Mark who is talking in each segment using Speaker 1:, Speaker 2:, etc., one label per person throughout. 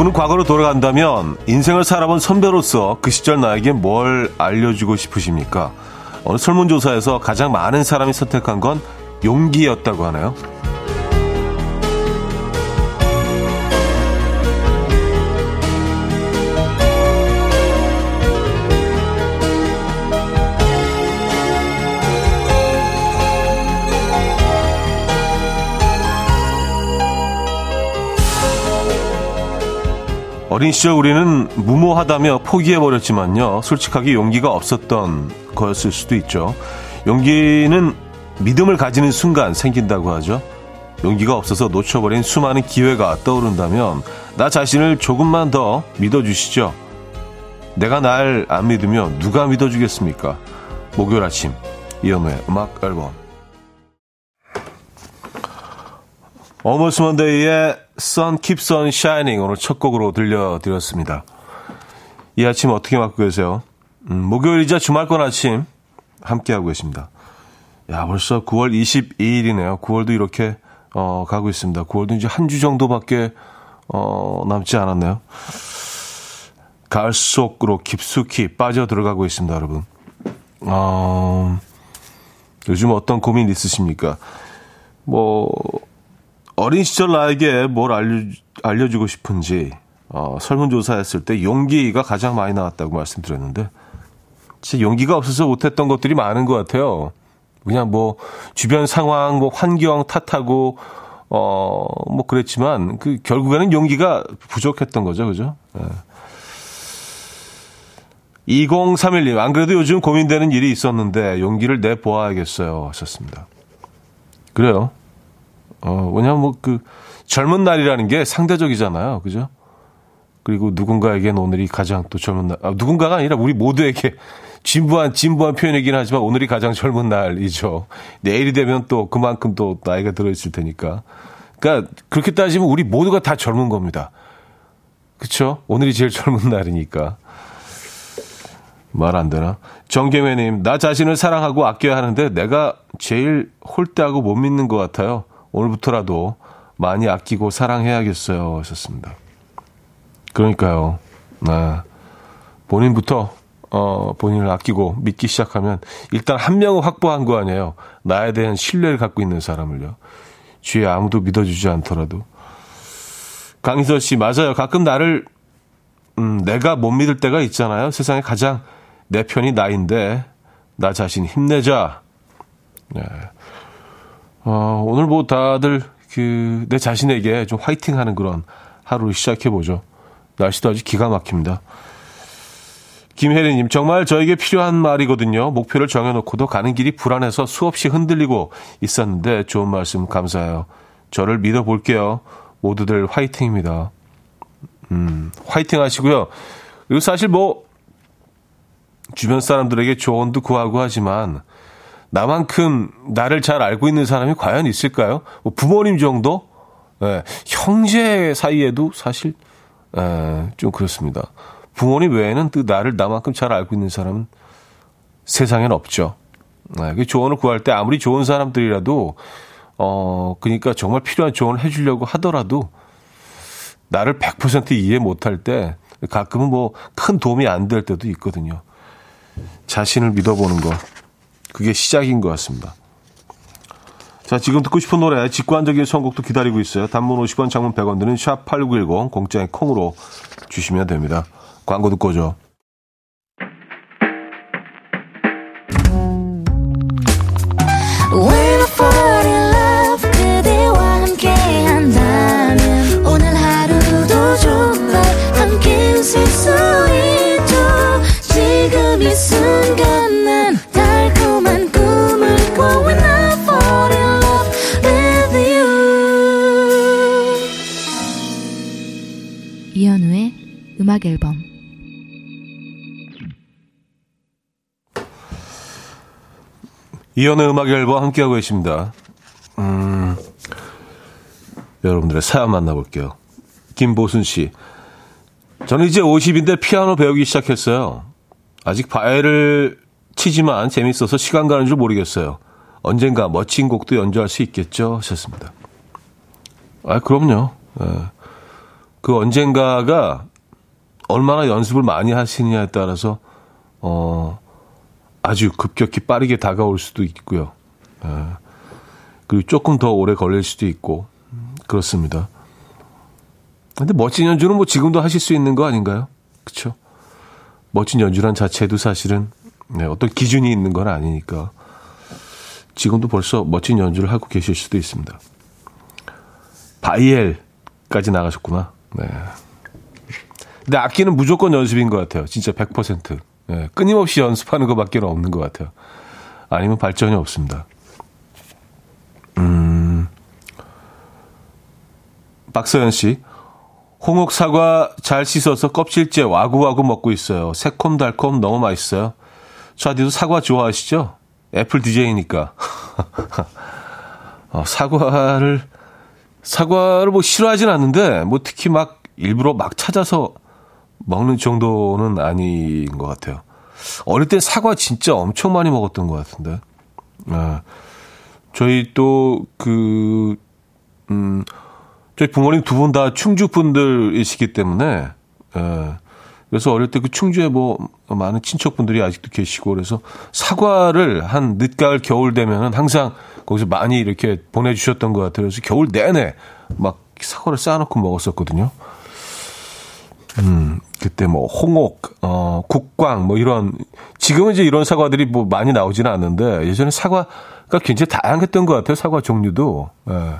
Speaker 1: 여러분은 과거로 돌아간다면 인생을 살아본 선배로서 그 시절 나에게 뭘 알려주고 싶으십니까? 어느 설문조사에서 가장 많은 사람이 선택한 건 용기였다고 하나요? 어린 시절 우리는 무모하다며 포기해버렸지만요. 솔직하게 용기가 없었던 거였을 수도 있죠. 용기는 믿음을 가지는 순간 생긴다고 하죠. 용기가 없어서 놓쳐버린 수많은 기회가 떠오른다면 나 자신을 조금만 더 믿어주시죠. 내가 날 안 믿으면 누가 믿어주겠습니까? 목요일 아침 이연우의 음악 앨범 어머스 먼데이의 Sun Keeps on Shining 오늘 첫 곡으로 들려드렸습니다. 이 아침 어떻게 맞고 계세요? 음, 목요일이자 주말권 아침 함께하고 계십니다. 야 벌써 9월 22일이네요. 9월도 이렇게 어, 가고 있습니다. 9월도 이제 한 주 정도밖에 어, 남지 않았네요. 가을 속으로 깊숙이 빠져 들어가고 있습니다, 여러분. 어, 요즘 어떤 고민 있으십니까? 뭐 어린 시절 나에게 뭘 알려, 알려주고 싶은지 어, 설문조사했을 때 용기가 가장 많이 나왔다고 말씀드렸는데 진짜 용기가 없어서 못했던 것들이 많은 것 같아요. 그냥 뭐 주변 상황, 뭐 환경 탓하고 어 뭐 그랬지만 그 결국에는 용기가 부족했던 거죠, 그죠? 네. 2031님, 안 그래도 요즘 고민되는 일이 있었는데 용기를 내 보아야겠어요. 하셨습니다. 그래요. 어, 왜냐면 뭐 그 젊은 날이라는 게 상대적이잖아요. 그죠? 그리고 누군가에겐 오늘이 가장 또 젊은 날, 아, 누군가가 아니라 우리 모두에게 진부한, 진부한 표현이긴 하지만 오늘이 가장 젊은 날이죠. 내일이 되면 또 그만큼 또 나이가 들어있을 테니까. 그러니까 그렇게 따지면 우리 모두가 다 젊은 겁니다. 그쵸? 오늘이 제일 젊은 날이니까. 말 안 되나? 정경회님, 나 자신을 사랑하고 아껴야 하는데 내가 제일 홀대하고 못 믿는 것 같아요. 오늘부터라도 많이 아끼고 사랑해야겠어요. 하셨습니다. 그러니까요. 네. 본인부터, 어, 본인을 아끼고 믿기 시작하면 일단 한 명은 확보한 거 아니에요. 나에 대한 신뢰를 갖고 있는 사람을요. 주위에 아무도 믿어주지 않더라도. 강희서 씨, 맞아요. 가끔 나를, 음, 내가 못 믿을 때가 있잖아요. 세상에 가장 내 편이 나인데, 나 자신 힘내자. 네. 어, 오늘 뭐 다들 그 내 자신에게 좀 화이팅 하는 그런 하루를 시작해보죠. 날씨도 아주 기가 막힙니다. 김혜리님, 정말 저에게 필요한 말이거든요. 목표를 정해놓고도 가는 길이 불안해서 수없이 흔들리고 있었는데 좋은 말씀 감사해요. 저를 믿어볼게요. 모두들 화이팅입니다. 음, 화이팅 하시고요. 그리고 사실 뭐, 주변 사람들에게 조언도 구하고 하지만, 나만큼 나를 잘 알고 있는 사람이 과연 있을까요? 뭐 부모님 정도? 예, 형제 사이에도 사실 예, 좀 그렇습니다. 부모님 외에는 또 나를 나만큼 잘 알고 있는 사람은 세상엔 없죠. 예, 그 조언을 구할 때 아무리 좋은 사람들이라도 어 그러니까 정말 필요한 조언을 해주려고 하더라도 나를 100% 이해 못할 때 가끔은 뭐 큰 도움이 안 될 때도 있거든요. 자신을 믿어보는 거 그게 시작인 것 같습니다. 자, 지금 듣고 싶은 노래, 직관적인 선곡도 기다리고 있어요. 단문 50원, 장문 100원 드는 샵8910, 공짜의 콩으로 주시면 됩니다. 광고 듣고 오죠.
Speaker 2: 음악 앨범
Speaker 1: 이연의 음악 앨범 함께하고 계십니다. 음, 여러분들의 사연 만나볼게요. 김보순 씨. 저는 이제 50인데 피아노 배우기 시작했어요. 아직 바이를 치지만 재밌어서 시간 가는 줄 모르겠어요. 언젠가 멋진 곡도 연주할 수 있겠죠? 하셨습니다. 아, 그럼요. 예. 그 언젠가가 얼마나 연습을 많이 하시느냐에 따라서 어 아주 급격히 빠르게 다가올 수도 있고요. 예. 그리고 조금 더 오래 걸릴 수도 있고 그렇습니다. 근데 멋진 연주는 뭐 지금도 하실 수 있는 거 아닌가요? 그렇죠? 멋진 연주란 자체도 사실은 네, 어떤 기준이 있는 건 아니니까 지금도 벌써 멋진 연주를 하고 계실 수도 있습니다. 바이엘까지 나가셨구나. 네. 근데 악기는 무조건 연습인 것 같아요. 진짜 100%. 네, 끊임없이 연습하는 것밖에 없는 것 같아요. 아니면 발전이 없습니다. 음, 박서연 씨. 홍옥 사과 잘 씻어서 껍질째 와구와구 먹고 있어요. 새콤달콤 너무 맛있어요. 저아디도 사과 좋아하시죠? 애플 DJ니까. 어, 사과를, 사과를 뭐 싫어하진 않는데, 뭐 특히 막 일부러 막 찾아서 먹는 정도는 아닌 것 같아요. 어릴 땐 사과 진짜 엄청 많이 먹었던 것 같은데. 아, 저희 또 그, 음, 저희 부모님 두 분 다 충주 분들이시기 때문에, 예. 그래서 어릴 때 그 충주에 뭐 많은 친척분들이 아직도 계시고 그래서 사과를 한 늦가을 겨울 되면은 항상 거기서 많이 이렇게 보내주셨던 것 같아요. 그래서 겨울 내내 막 사과를 쌓아놓고 먹었었거든요. 음, 그때 뭐 홍옥, 어, 국광 뭐 이런 지금은 이제 이런 사과들이 뭐 많이 나오지는 않는데 예전에 사과가 굉장히 다양했던 것 같아요. 사과 종류도. 예.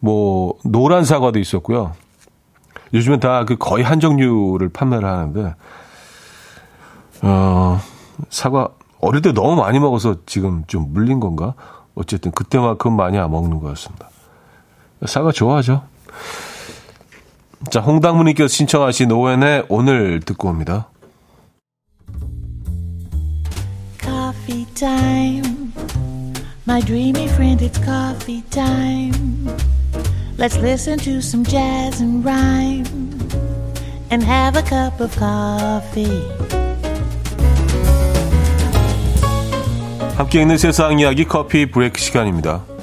Speaker 1: 뭐 노란 사과도 있었고요. 요즘은 다 그 거의 한 종류를 판매를 하는데 어, 사과 어릴 때 너무 많이 먹어서 지금 좀 물린 건가? 어쨌든 그때만큼 많이 안 먹는 것 같습니다. 사과 좋아하죠. 자, 홍당무님께서 신청하신 오웬의 오늘 듣고 옵니다. Coffee time. My dreamy friend, it's coffee time. Let's listen to some jazz and rhyme and have a cup of coffee. 함께 있는 세상 이야기 커피 브레이크 시간입니다.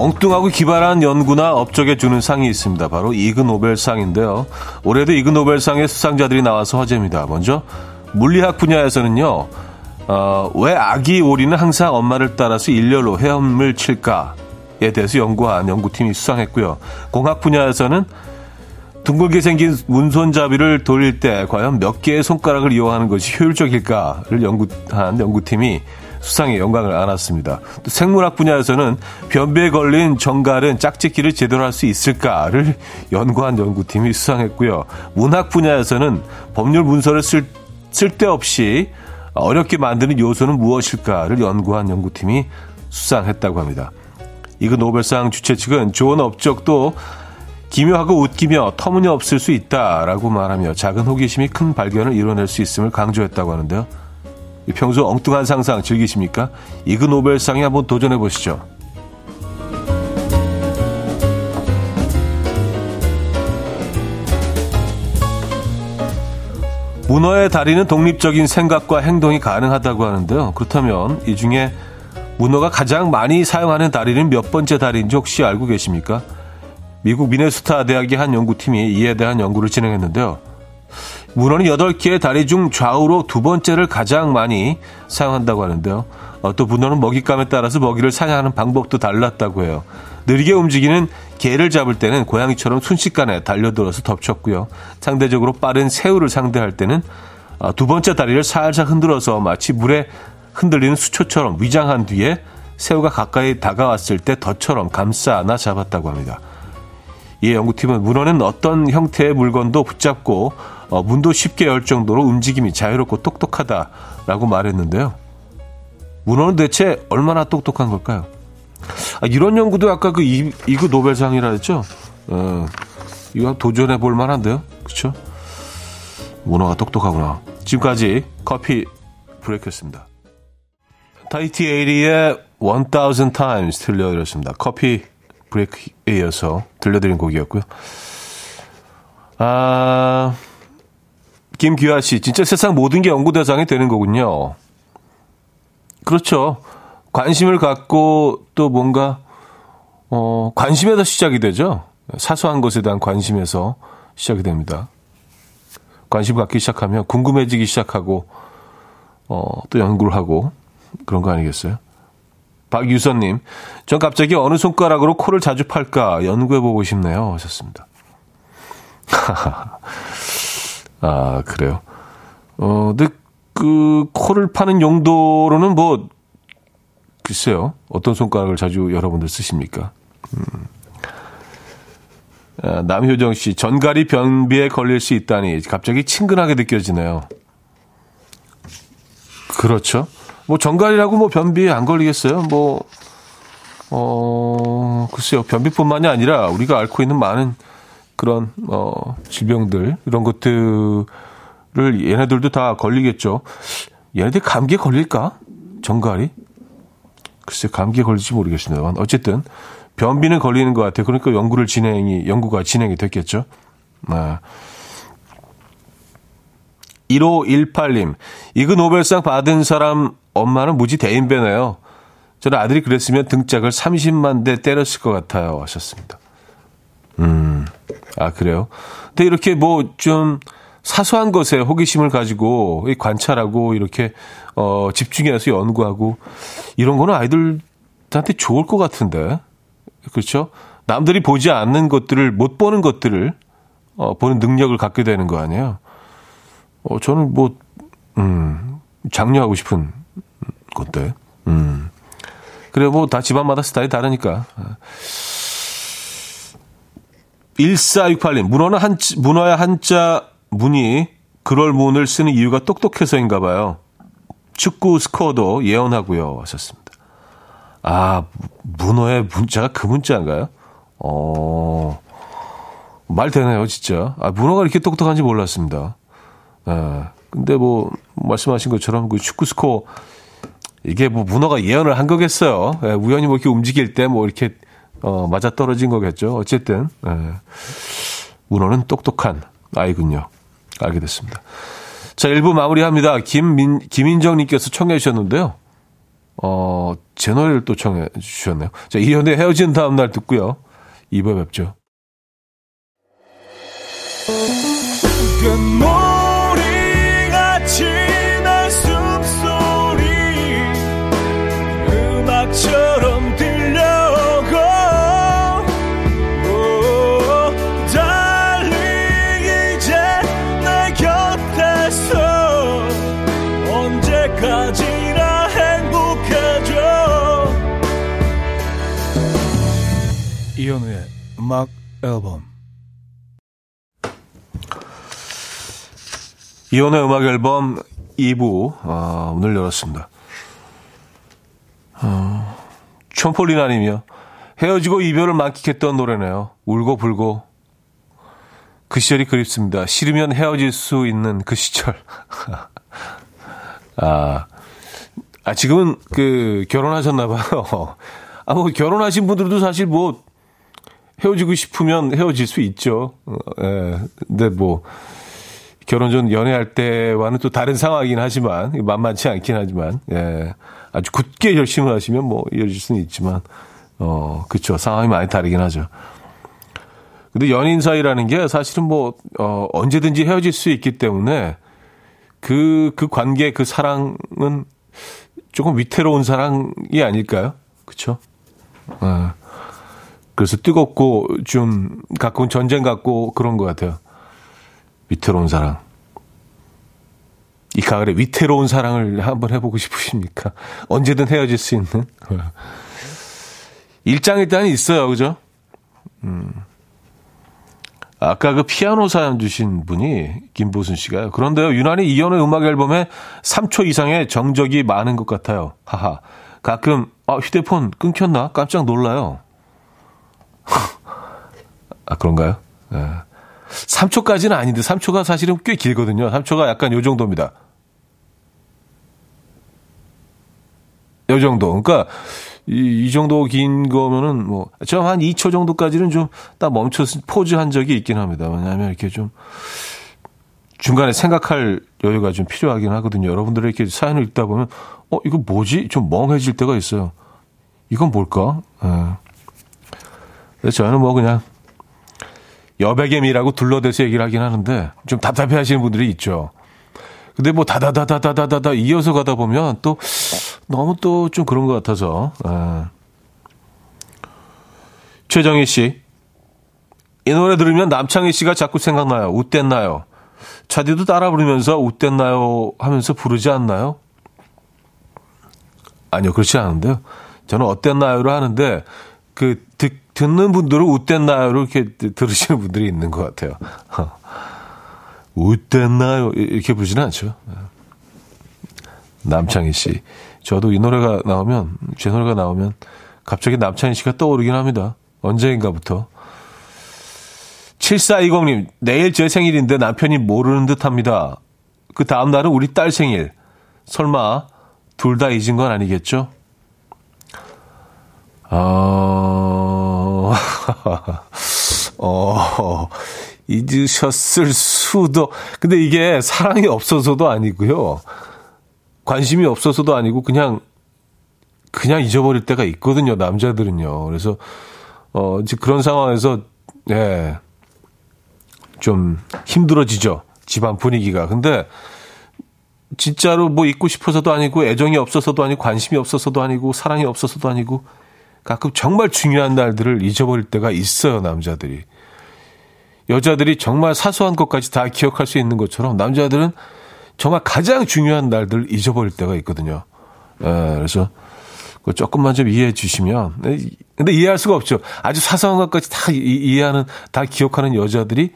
Speaker 1: 엉뚱하고 기발한 연구나 업적에 주는 상이 있습니다. 바로 이그 노벨상인데요. 올해도 이그 노벨상의 수상자들이 나와서 화제입니다. 먼저 물리학 분야에서는요. 어, 왜 아기 오리는 항상 엄마를 따라서 일렬로 헤엄을 칠까에 대해서 연구한 연구팀이 수상했고요. 공학 분야에서는 둥글게 생긴 문손잡이를 돌릴 때 과연 몇 개의 손가락을 이용하는 것이 효율적일까를 연구한 연구팀이 수상의 영광을 안았습니다. 또 생물학 분야에서는 변비에 걸린 정갈은 짝짓기를 제대로 할 수 있을까를 연구한 연구팀이 수상했고요. 문학 분야에서는 법률 문서를 쓸, 쓸데없이 어렵게 만드는 요소는 무엇일까를 연구한 연구팀이 수상했다고 합니다. 이그 노벨상 주최 측은 좋은 업적도 기묘하고 웃기며 터무니없을 수 있다라고 말하며 작은 호기심이 큰 발견을 이뤄낼 수 있음을 강조했다고 하는데요. 평소 엉뚱한 상상 즐기십니까? 이그 노벨상에 한번 도전해 보시죠. 문어의 다리는 독립적인 생각과 행동이 가능하다고 하는데요. 그렇다면 이 중에 문어가 가장 많이 사용하는 다리는 몇 번째 다리인지 혹시 알고 계십니까? 미국 미네소타 대학의 한 연구팀이 이에 대한 연구를 진행했는데요. 문어는 8개의 다리 중 좌우로 두 번째를 가장 많이 사용한다고 하는데요. 어, 또 문어는 먹잇감에 따라서 먹이를 사냥하는 방법도 달랐다고 해요. 느리게 움직이는 개를 잡을 때는 고양이처럼 순식간에 달려들어서 덮쳤고요. 상대적으로 빠른 새우를 상대할 때는 어, 두 번째 다리를 살짝 흔들어서 마치 물에 흔들리는 수초처럼 위장한 뒤에 새우가 가까이 다가왔을 때 덫처럼 감싸 안아 잡았다고 합니다. 이 연구팀은 문어는 어떤 형태의 물건도 붙잡고 어, 문도 쉽게 열 정도로 움직임이 자유롭고 똑똑하다라고 말했는데요. 문어는 대체 얼마나 똑똑한 걸까요? 아, 이런 연구도 아까 그 이, 이그 노벨상이라 했죠? 어, 이거 도전해 볼 만한데요? 그쵸? 문어가 똑똑하구나. 지금까지 커피 브레이크였습니다. 타이티 에이리의 1000 times 들려드렸습니다. 커피 브레이크에 이어서 들려드린 곡이었고요. 아, 김규아 씨, 진짜 세상 모든 게 연구 대상이 되는 거군요. 그렇죠. 관심을 갖고 또 뭔가, 어, 관심에서 시작이 되죠. 사소한 것에 대한 관심에서 시작이 됩니다. 관심 갖기 시작하면 궁금해지기 시작하고, 어, 또 연구를 하고, 그런 거 아니겠어요? 박유선님, 전 갑자기 어느 손가락으로 코를 자주 팔까 연구해보고 싶네요. 하셨습니다. 아, 그래요. 어, 근데 그 코를 파는 용도로는 뭐, 글쎄요. 어떤 손가락을 자주 여러분들 쓰십니까? 음. 아, 남효정 씨, 전갈이 변비에 걸릴 수 있다니 갑자기 친근하게 느껴지네요. 그렇죠. 뭐 전갈이라고 뭐 변비에 안 걸리겠어요? 뭐, 어, 글쎄요. 변비뿐만이 아니라 우리가 앓고 있는 많은 그런, 어, 질병들, 이런 것들을 얘네들도 다 걸리겠죠. 얘네들 감기에 걸릴까? 전갈이? 글쎄, 감기에 걸릴지 모르겠습니다. 어쨌든, 변비는 걸리는 것 같아요. 그러니까 연구를 진행이, 연구가 진행이 됐겠죠. 네. 1518님, 이그 노벨상 받은 사람 엄마는 무지 대인배네요. 저는 아들이 그랬으면 등짝을 30만 대 때렸을 것 같아요. 하셨습니다. 음, 아, 그래요? 근데 이렇게 뭐 좀 사소한 것에 호기심을 가지고 관찰하고 이렇게, 어, 집중해서 연구하고 이런 거는 아이들한테 좋을 것 같은데. 그렇죠? 남들이 보지 않는 것들을, 못 보는 것들을, 어, 보는 능력을 갖게 되는 거 아니에요? 어, 저는 뭐, 음, 장려하고 싶은 건데. 음. 그래, 뭐, 다 집안마다 스타일이 다르니까. 1468님, 문어는 한, 문어의 한자 문이 그럴 문을 쓰는 이유가 똑똑해서인가 봐요. 축구 스코어도 예언하고요. 하셨습니다. 아, 문어의 문자가 그 문자인가요? 어, 말 되네요, 진짜. 아, 문어가 이렇게 똑똑한지 몰랐습니다. 예. 근데 뭐, 말씀하신 것처럼 그 축구 스코어, 이게 뭐 문어가 예언을 한 거겠어요. 예, 우연히 뭐 이렇게 움직일 때 뭐 이렇게 어, 맞아 떨어진 거겠죠. 어쨌든 예, 문어는 똑똑한 아이군요. 알게 됐습니다. 자, 1부 마무리합니다. 김민, 김인정님께서 청해 주셨는데요. 어, 제 노래를 또 청해 주셨네요. 자, 이현의 헤어진 다음날 듣고요. 2부 뵙죠. 이현우의 음악 앨범 이현우의 음악 앨범 2부 아, 오늘 열었습니다. 어, 촌폴리나님이요. 헤어지고 이별을 만끽했던 노래네요. 울고 불고 그 시절이 그립습니다. 싫으면 헤어질 수 있는 그 시절. 아, 아 지금은 그 결혼하셨나 봐요. 아, 뭐 결혼하신 분들도 사실 뭐 헤어지고 싶으면 헤어질 수 있죠. 어, 예. 근데 뭐, 결혼 전 연애할 때와는 또 다른 상황이긴 하지만, 만만치 않긴 하지만, 예. 아주 굳게 결심을 하시면 뭐, 이어질 수는 있지만, 어, 그쵸. 상황이 많이 다르긴 하죠. 근데 연인 사이라는 게 사실은 뭐, 어, 언제든지 헤어질 수 있기 때문에, 그, 그 관계, 그 사랑은 조금 위태로운 사랑이 아닐까요? 그쵸? 어. 그래서 뜨겁고 좀 가까운 전쟁 같고 그런 것 같아요. 위태로운 사랑. 이 가을에 위태로운 사랑을 한번 해보고 싶으십니까? 언제든 헤어질 수 있는. 일장 일단 있어요, 그죠? 음. 아까 그 피아노 사연 주신 분이 김보순 씨가요. 그런데요, 유난히 이연의 음악 앨범에 3초 이상의 정적이 많은 것 같아요. 하하. 가끔, 아, 휴대폰 끊겼나? 깜짝 놀라요. 아, 그런가요? 네. 3초까지는 아닌데, 3초가 사실은 꽤 길거든요. 3초가 약간 요 정도입니다. 요 정도. 그러니까, 이, 이 정도 긴 거면은 뭐, 저한 2초 정도까지는 좀 딱 멈춰서 포즈 한 적이 있긴 합니다. 왜냐하면 이렇게 좀 중간에 생각할 여유가 좀 필요하긴 하거든요. 여러분들이 이렇게 사연을 읽다 보면, 어, 이거 뭐지? 좀 멍해질 때가 있어요. 이건 뭘까? 예. 저는 뭐 그냥 여백의미라고 둘러대서 얘기를 하긴 하는데 좀 답답해 하시는 분들이 있죠. 근데 뭐 다다다다다다다다 이어서 가다 보면 또 너무 또 좀 그런 것 같아서. 예. 최정희 씨. 이 노래 들으면 남창희 씨가 자꾸 생각나요. 웃댔나요? 차디도 따라 부르면서 웃댔나요 하면서 부르지 않나요? 아니요, 그렇지 않은데요. 저는 어땠나요를 하는데 그 듣, 듣는 분들은 웃댔나요를 이렇게 들으시는 분들이 있는 것 같아요. 웃댔나요? 이렇게 부르지는 않죠. 남창희 씨. 저도 이 노래가 나오면, 제 노래가 나오면 갑자기 남창희 씨가 떠오르긴 합니다. 언제인가부터. 7420님, 내일 제 생일인데 남편이 모르는 듯 합니다. 그 다음날은 우리 딸 생일. 설마, 둘 다 잊은 건 아니겠죠? 어, 어, 잊으셨을 수도. 근데 이게 사랑이 없어서도 아니고요. 관심이 없어서도 아니고 그냥, 그냥 잊어버릴 때가 있거든요. 남자들은요. 그래서, 어, 이제 그런 상황에서, 예, 좀 힘들어지죠. 집안 분위기가. 근데, 진짜로 뭐 잊고 싶어서도 아니고, 애정이 없어서도 아니고, 관심이 없어서도 아니고, 사랑이 없어서도 아니고, 가끔 정말 중요한 날들을 잊어버릴 때가 있어요, 남자들이. 여자들이 정말 사소한 것까지 다 기억할 수 있는 것처럼 남자들은 정말 가장 중요한 날들을 잊어버릴 때가 있거든요. 예, 그래서 조금만 좀 이해해 주시면. 네, 근데 이해할 수가 없죠. 아주 사소한 것까지 다 이 해하는, 다 기억하는 여자들이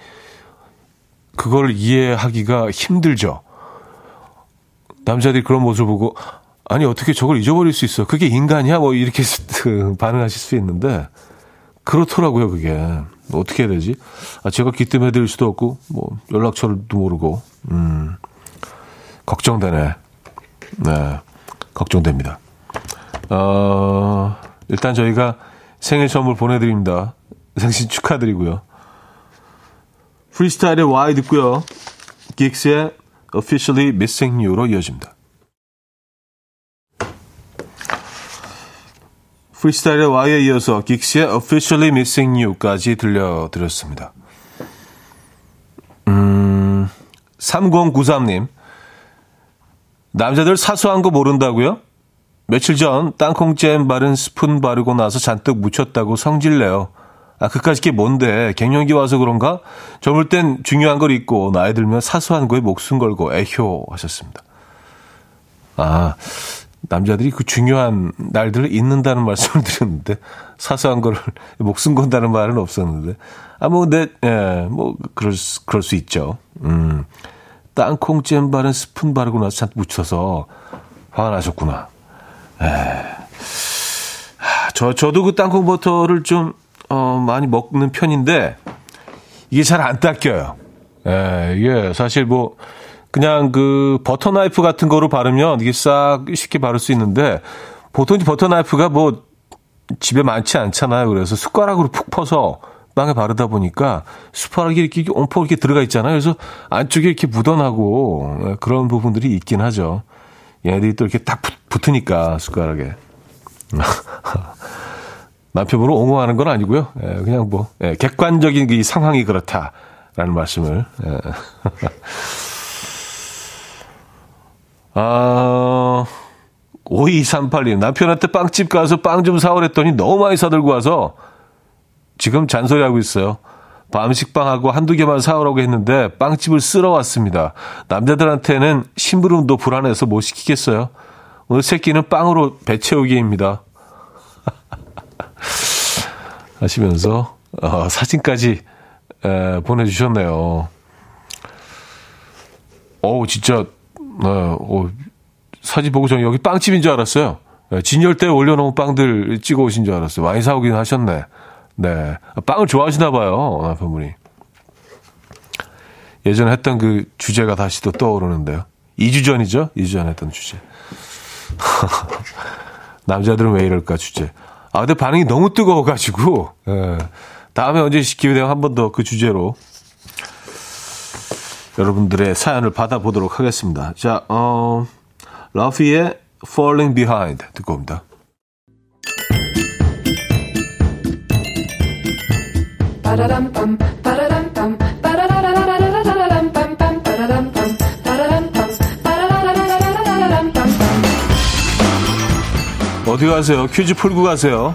Speaker 1: 그걸 이해하기가 힘들죠. 남자들이 그런 모습을 보고 아니 어떻게 저걸 잊어버릴 수 있어? 그게 인간이야? 뭐 이렇게 그 반응하실 수 있는데 그렇더라고요 그게 어떻게 해야 되지? 아 제가 기뜸해드릴 수도 없고 뭐 연락처도 모르고 음 걱정되네. 네 걱정됩니다. 어 일단 저희가 생일 선물 보내드립니다. 생신 축하드리고요. 프리스타일의 Y 듣고요. 긱스의 Officially Missing You로 이어집니다. 프리스타일의 Y에 이어서 긱스의 Officially Missing You까지 들려드렸습니다. 음, 3093님. 남자들 사소한 거 모른다고요? 며칠 전 땅콩잼 바른 스푼 바르고 나서 잔뜩 묻혔다고 성질내요. 아, 그까짓 게 뭔데? 갱년기 와서 그런가? 젊을 땐 중요한 걸 잊고, 나이 들면 사소한 거에 목숨 걸고, 애효 하셨습니다. 아, 남자들이 그 중요한 날들을 잊는다는 말씀을 드렸는데 사소한 거를 목숨 건다는 말은 없었는데 아뭐 근데 예, 뭐 그럴 수, 그럴 수 있죠. 음. 땅콩잼 바른 스푼 바르고 나서 잔 묻혀서 화가 나셨구나. 에. 저 저도 그 땅콩 버터를 좀 어, 많이 먹는 편인데 이게 잘 안 닦여요. 예, 이게 사실 뭐 그냥 그 버터 나이프 같은 거로 바르면 이게 싹 쉽게 바를 수 있는데 보통 버터 나이프가 뭐 집에 많지 않잖아요. 그래서 숟가락으로 푹 퍼서 빵에 바르다 보니까 숟가락이 이렇게 옴포 이렇게 들어가 있잖아요. 그래서 안쪽에 이렇게 묻어나고 예, 그런 부분들이 있긴 하죠. 얘네들이 또 이렇게 딱 붙, 으니까 숟가락에. 남편으로 옹호하는 건 아니고요. 예, 그냥 뭐 예, 객관적인 이 상황이 그렇다라는 말씀을. 아, 5238님, 남편한테 빵집 가서 빵 좀 사오랬더니 너무 많이 사들고 와서 지금 잔소리하고 있어요. 밤식빵하고 한두 개만 사오라고 했는데 빵집을 쓸어 왔습니다. 남자들한테는 심부름도 불안해서 못 시키겠어요. 오늘 새끼는 빵으로 배 채우기입니다. 하시면서 어, 사진까지 에, 보내주셨네요. 어우 진짜 네, 어, 사진 보고 저는 여기 빵집인 줄 알았어요. 네, 진열대에 올려놓은 빵들 찍어 오신 줄 알았어요. 많이 사오긴 하셨네. 네. 빵을 좋아하시나 봐요, 남편분이. 예전에 했던 그 주제가 다시 또 떠오르는데요. 2주 전이죠? 2주 전에 했던 주제. 남자들은 왜 이럴까, 주제. 아, 근데 반응이 너무 뜨거워가지고, 예. 다음에 언제 기회 되면 한 번 더 그 주제로 여러분들의 사연을 받아보도록 하겠습니다. 자, 어, 러피의 Falling Behind 듣고 옵니다. 어디 가세요? 퀴즈 풀고 가세요.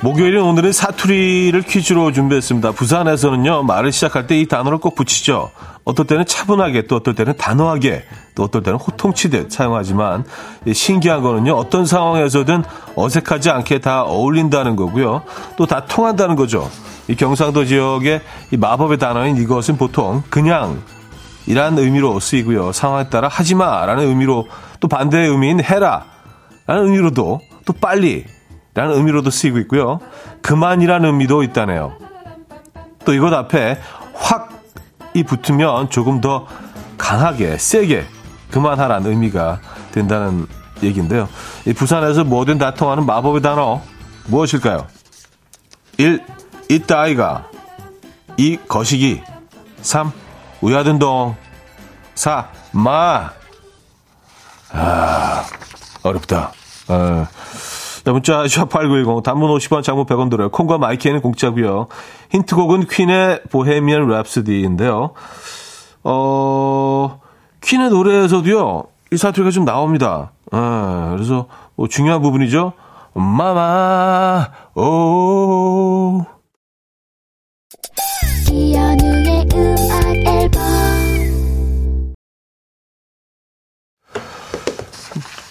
Speaker 1: 목요일인 오늘은 사투리를 퀴즈로 준비했습니다. 부산에서는요, 말을 시작할 때 이 단어를 꼭 붙이죠. 어떨 때는 차분하게, 또 어떨 때는 단호하게, 또 어떨 때는 호통치듯 사용하지만, 신기한 거는요, 어떤 상황에서든 어색하지 않게 다 어울린다는 거고요. 또 다 통한다는 거죠. 이 경상도 지역의 이 마법의 단어인 이것은 보통 그냥 이란 의미로 쓰이고요. 상황에 따라 하지 마 라는 의미로 또 반대의 의미인 해라 라는 의미로도 또 빨리 라는 의미로도 쓰이고 있고요. 그만이라는 의미도 있다네요. 또 이것 앞에 확이 붙으면 조금 더 강하게, 세게 그만하라는 의미가 된다는 얘기인데요. 이 부산에서 뭐든 다 통하는 마법의 단어 무엇일까요? 1. 이따 아이가 2. 거시기 3. 우야든동 4. 마 아, 어렵다. 어. 자, 문자 샵8910 단문 50원 장문 100원 들어요. 콩과 마이키에는 공짜고요. 힌트곡은 퀸의 보헤미안 랩스디인데요. 어, 퀸의 노래에서도요. 이 사투리가 좀 나옵니다. 아, 그래서 뭐 중요한 부분이죠. 마마 오 이연우의 음악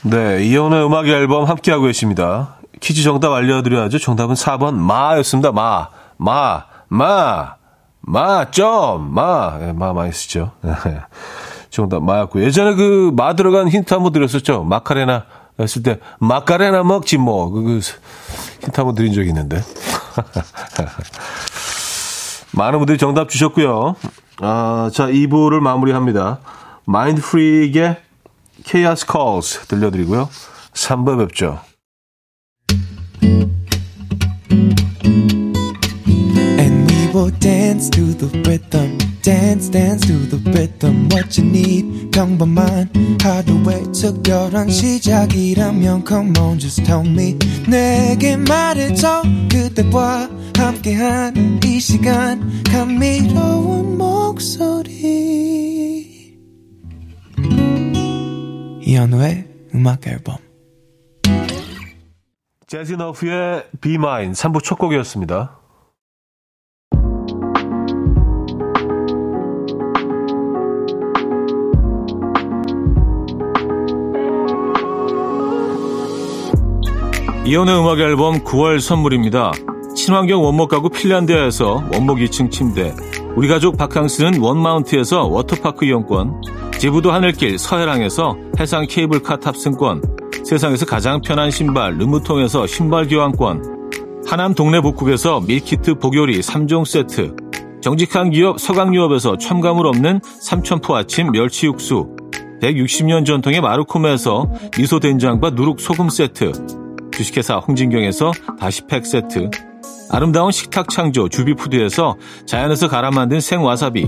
Speaker 1: 네, 이연의 음악 앨범 함께하고 계십니다. 퀴즈 정답 알려드려야죠. 정답은 4번 마였습니다. 마, 마, 마, 마, 점, 마. 네, 마 많이 쓰죠. 네. 정답 마였고 예전에 그 마 들어간 힌트 한번 드렸었죠. 마카레나 했을 때 마카레나 먹지 뭐. 그, 그 힌트 한번 드린 적이 있는데. 많은 분들이 정답 주셨고요. 아, 자, 2부를 마무리합니다. 마인드 프리의 Chaos Calls 들려드리고요. 3부 뵙죠. Will dance to the rhythm. dance dance to the rhythm what you need 평범한 하루의 특별한 시작이라면 come on just tell me 내게 말해줘 그대와 함께한 이 시간 감미로운 목소리 이현우의 음악 앨범 재즈 너프의 Be Mine 3부 첫 곡이었습니다. 이연의 음악 앨범 9월 선물입니다. 친환경 원목 가구 핀란드에서 원목 2층 침대, 우리 가족 바캉스는 원마운트에서 워터파크 이용권, 제부도 하늘길 서해랑에서 해상 케이블카 탑승권, 세상에서 가장 편한 신발 르무통에서 신발 교환권, 하남 동네 복국에서 밀키트 복요리 3종 세트, 정직한 기업 서강유업에서 첨가물 없는 삼천포 아침 멸치 육수, 160년 전통의 마루코메에서 미소 된장과 누룩 소금 세트, 주식회사 홍진경에서 다시팩 세트, 아름다운 식탁 창조 주비푸드에서 자연에서 갈아 만든 생와사비,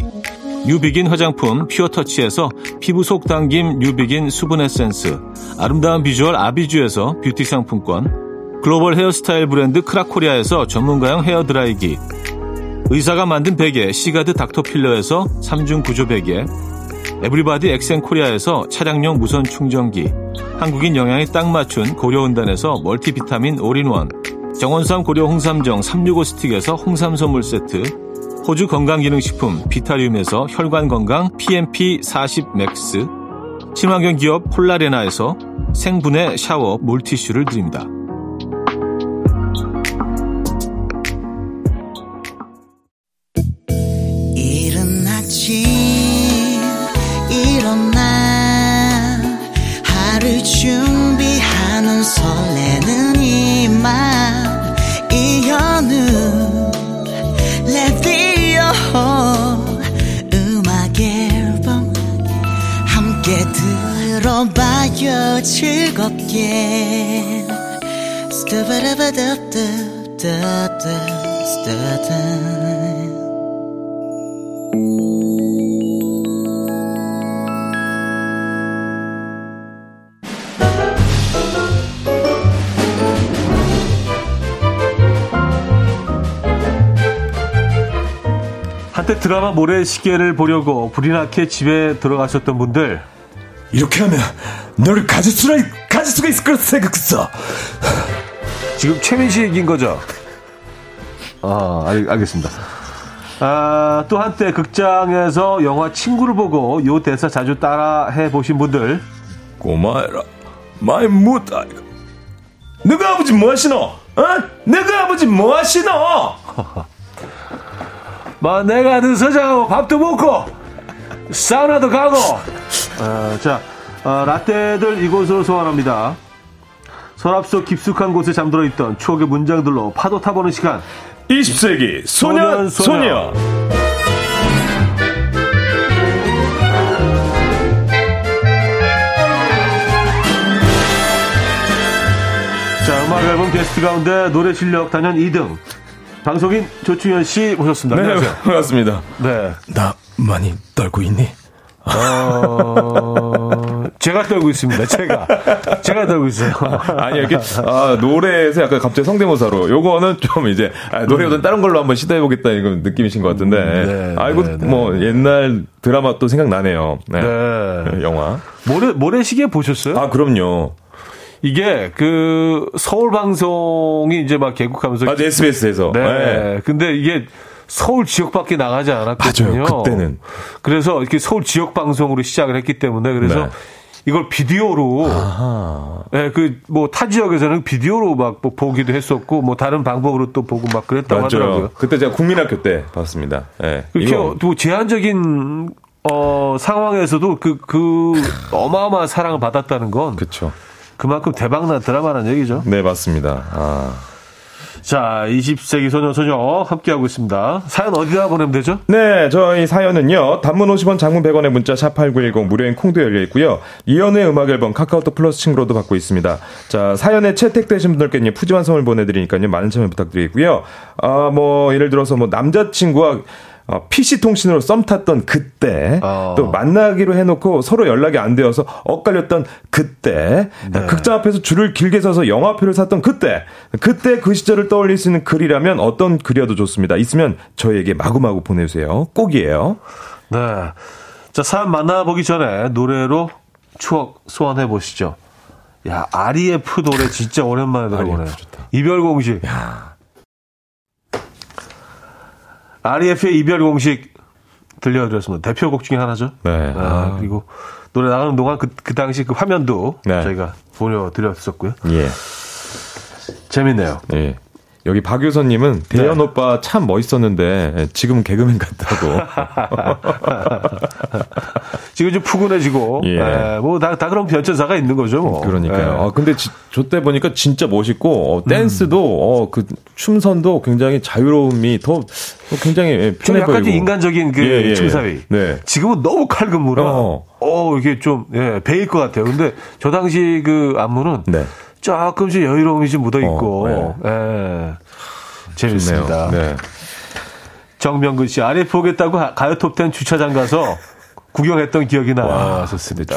Speaker 1: 뉴비긴 화장품 퓨어터치에서 피부 속 당김 뉴비긴 수분 에센스 아름다운 비주얼 아비주에서 뷰티 상품권 글로벌 헤어스타일 브랜드 크라코리아에서 전문가용 헤어드라이기 의사가 만든 베개 시가드 닥터필러에서 3중 구조 베개 에브리바디 엑센코리아에서 차량용 무선 충전기 한국인 영양에 딱 맞춘 고려은단에서 멀티비타민 올인원 정원삼 고려 홍삼정 365 스틱에서 홍삼 선물 세트 호주 건강기능식품 비타리움에서 혈관건강 PMP40 맥스, 친환경 기업 폴라레나에서 생분해 샤워 물티슈를 드립니다. 즐겁게. 한때 드라마 모래시계를 보려고 불이 나게 집에 들어가셨던 분들
Speaker 2: 이렇게 하면 너를 가질 수가, 가질 수가 있을 거라 생각했어.
Speaker 1: 지금 최민식 얘기인 거죠? 아, 알, 알겠습니다. 아, 또 한때 극장에서 영화 친구를 보고 요 대사 자주 따라 해 보신 분들
Speaker 2: 고마해라 마이 무따 느그 아버지 뭐 하시노? 어? 느그 아버지 뭐 하시노?
Speaker 1: 뭐 내가 느그 서장하고 밥도 먹고 사우나도 가고 어, 자 어, 라떼들 이곳으로 소환합니다 서랍 속 깊숙한 곳에 잠들어 있던 추억의 문장들로 파도 타보는 시간
Speaker 2: 20세기 소년, 소녀.
Speaker 1: 자, 음악 앨범 게스트 가운데 노래 실력 단연 2등. 방송인 조충현 씨 모셨습니다.
Speaker 2: 네,
Speaker 1: 안녕하세요.
Speaker 2: 반갑습니다.
Speaker 1: 네.
Speaker 2: 나 많이 떨고 있니?
Speaker 1: 어, 제가 떨고 있습니다. 제가. 제가 떨고 있어요.
Speaker 2: 아니, 이렇게, 아, 노래에서 약간 갑자기 성대모사로. 요거는 좀 이제, 아, 노래보다 다른 걸로 한번 시도해보겠다, 이런 느낌이신 것 같은데.
Speaker 1: 네,
Speaker 2: 아이고,
Speaker 1: 네, 네.
Speaker 2: 뭐, 옛날 드라마 또 생각나네요. 네.
Speaker 1: 네.
Speaker 2: 영화.
Speaker 1: 모래, 모래시계 보셨어요?
Speaker 2: 아, 그럼요.
Speaker 1: 이게 그 서울 방송이 이제 막 개국하면서
Speaker 2: 아, SBS에서.
Speaker 1: 네. 근데 이게 서울 지역 밖에 나가지 않았거든요.
Speaker 2: 맞아요, 그때는.
Speaker 1: 그래서 이렇게 서울 지역 방송으로 시작을 했기 때문에 그래서
Speaker 2: 네.
Speaker 1: 이걸 비디오로
Speaker 2: 아하.
Speaker 1: 예, 그 뭐 타 지역에서는 비디오로 막 뭐 보기도 했었고 뭐 다른 방법으로 또 보고 막 그랬다고 하더라고요.
Speaker 2: 맞죠. 그때 제가 국민학교 때 봤습니다. 예.
Speaker 1: 그렇게
Speaker 2: 이거
Speaker 1: 또 제한적인 어 상황에서도 그그 어마어마한 사랑을 받았다는 건
Speaker 2: 그쵸.
Speaker 1: 그만큼 대박난 드라마라는 얘기죠.
Speaker 2: 네, 맞습니다. 아.
Speaker 1: 자, 20세기 소녀 소녀 함께하고 있습니다. 사연 어디다 보내면 되죠?
Speaker 2: 네, 저희 사연은요. 단문 50원, 장문 100원의 문자 샵 8910 무료인 콩도 열려 있고요. 이연의 음악 앨범 카카오톡 플러스 친구로도 받고 있습니다. 자, 사연에 채택되신 분들께는 푸짐한 선물 보내 드리니까요. 많은 참여 부탁드리고요. 아, 뭐 예를 들어서 뭐 남자 친구와 어, PC 통신으로 썸 탔던 그때,
Speaker 1: 어.
Speaker 2: 또 만나기로 해놓고 서로 연락이 안 되어서 엇갈렸던 그때,
Speaker 1: 네.
Speaker 2: 극장 앞에서 줄을 길게 서서 영화표를 샀던 그때, 그때 그 시절을 떠올릴 수 있는 글이라면 어떤 글이어도 좋습니다. 있으면 저희에게 마구마구 보내주세요. 꼭이에요.
Speaker 1: 네. 자, 사연 만나보기 전에 노래로 추억 소환해 보시죠. 야, REF 노래 진짜 오랜만에 들어보네요.
Speaker 2: REF 좋다.
Speaker 1: 이별 공식. REF의 이별 공식 들려드렸습니다. 대표곡 중에 하나죠.
Speaker 2: 네.
Speaker 1: 아, 그리고 노래 나가는 동안 그, 그 당시 그 화면도
Speaker 2: 네.
Speaker 1: 저희가 보여드렸었고요.
Speaker 2: 예.
Speaker 1: 재밌네요.
Speaker 2: 예. 여기 박유선님은 대현
Speaker 1: 네.
Speaker 2: 오빠 참 멋있었는데 지금 개그맨 같다고.
Speaker 1: 지금 좀 푸근해지고,
Speaker 2: 예.
Speaker 1: 뭐, 다, 다 그런 변천사가 있는 거죠, 뭐.
Speaker 2: 그러니까요.
Speaker 1: 예.
Speaker 2: 아, 근데 저때 보니까 진짜 멋있고 어, 댄스도 어, 그 춤선도 굉장히 자유로움이 더, 더 굉장히 예,
Speaker 1: 좀
Speaker 2: 편해
Speaker 1: 약간
Speaker 2: 보이고.
Speaker 1: 좀 인간적인 그
Speaker 2: 예, 예.
Speaker 1: 춤사위.
Speaker 2: 네.
Speaker 1: 지금은 너무 칼군무라,
Speaker 2: 어.
Speaker 1: 어, 이게 좀, 예, 배일 것 같아요. 근데 저 당시 그 안무는
Speaker 2: 네.
Speaker 1: 조금씩 여유로움이 좀 묻어 있고,
Speaker 2: 어,
Speaker 1: 예. 재밌습니다.
Speaker 2: 네.
Speaker 1: 정명근 씨, 아래 보겠다고 가- 가요 톱10 주차장 가서 구경했던 기억이.
Speaker 2: 근데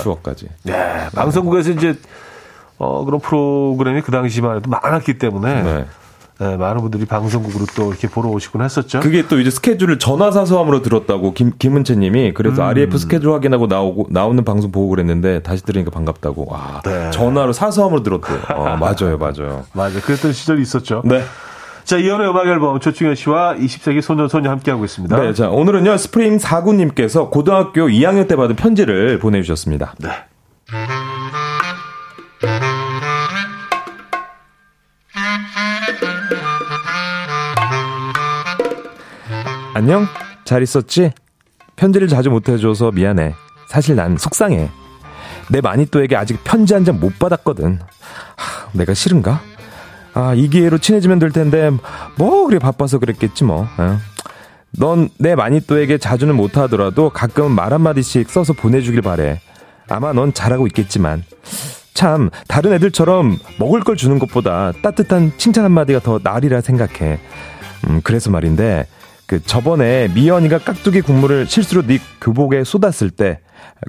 Speaker 2: 추억까지.
Speaker 1: 네, 방송국에서 이제 어, 그런 프로그램이 그 당시만 해도 많았기 때문에
Speaker 2: 네.
Speaker 1: 네, 많은 분들이 방송국으로 또 이렇게 보러 오시곤 했었죠.
Speaker 2: 그게 또 이제 스케줄을 전화 사서함으로 들었다고 김, 김은채 님이
Speaker 1: 음.
Speaker 2: 그래서 REF 스케줄 확인하고 나오고 나오는 방송 보고 그랬는데 다시 들으니까 반갑다고. 와,
Speaker 1: 네.
Speaker 2: 전화로 사서함으로 들었대요. 어, 맞아요, 맞아요.
Speaker 1: 맞아, 그랬던 시절이 있었죠.
Speaker 2: 네.
Speaker 1: 자, 이현우의 음악 앨범 조충현 씨와 20세기 소년 소녀 함께하고 있습니다.
Speaker 2: 네, 자, 오늘은요, 스프링 사구님께서 고등학교 2학년 때 받은 편지를 보내주셨습니다.
Speaker 1: 네.
Speaker 2: 안녕? 잘 있었지? 편지를 자주 못 해줘서 미안해. 사실 난 속상해. 내 마니또에게 아직 편지 한 장 못 받았거든. 하, 내가 싫은가? 아, 이 기회로 친해지면 될 텐데, 뭐, 그래, 바빠서 그랬겠지, 뭐. 넌 내 마니또에게 자주는 못하더라도 가끔 말 한마디씩 써서 보내주길 바래. 아마 넌 잘하고 있겠지만. 참 다른 애들처럼 먹을 걸 주는 것보다 따뜻한 칭찬 한마디가 더 나으리라 생각해. 음, 그래서 말인데 그 저번에 미연이가 깍두기 국물을 실수로 네 교복에 쏟았을 때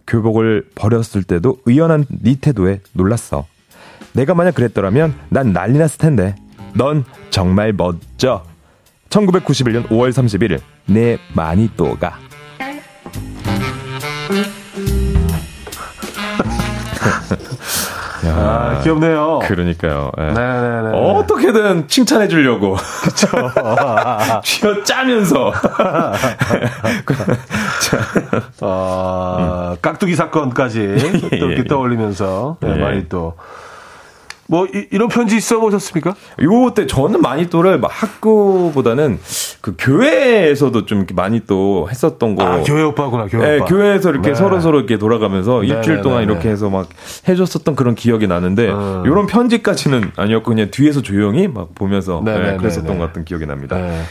Speaker 2: 교복을 버렸을 때도 의연한 네 태도에 놀랐어. 내가 만약 그랬더라면 난 난리 났을 텐데. 넌 정말 멋져. 1991년 5월 31일 내 마니또가
Speaker 1: 아, 귀엽네요.
Speaker 2: 그러니까요. 예.
Speaker 1: 네네네.
Speaker 2: 어떻게든 칭찬해 주려고. 그쵸. 쥐어 짜면서.
Speaker 1: 어, 깍두기 사건까지 또 이렇게
Speaker 2: 예.
Speaker 1: 떠올리면서 네,
Speaker 2: 예.
Speaker 1: 많이 또. 뭐 이, 런 편지 써 보셨습니까?
Speaker 2: 요때 저는 마니또를 막 학교보다는 그 교회에서도 좀 이렇게 많이 또 했었던 거.
Speaker 1: 아 교회 오빠구나 교회
Speaker 2: 네,
Speaker 1: 오빠.
Speaker 2: 교회에서 이렇게
Speaker 1: 네.
Speaker 2: 서로 서로 이렇게 돌아가면서
Speaker 1: 네,
Speaker 2: 일주일
Speaker 1: 네,
Speaker 2: 동안
Speaker 1: 네,
Speaker 2: 이렇게
Speaker 1: 네.
Speaker 2: 해서 막 해줬었던 그런 기억이 나는데
Speaker 1: 음.
Speaker 2: 요런 편지까지는 아니었고 그냥 뒤에서 조용히 막 보면서
Speaker 1: 네,
Speaker 2: 네,
Speaker 1: 네, 네,
Speaker 2: 그랬었던
Speaker 1: 네.
Speaker 2: 것 같은 기억이 납니다.
Speaker 1: 네.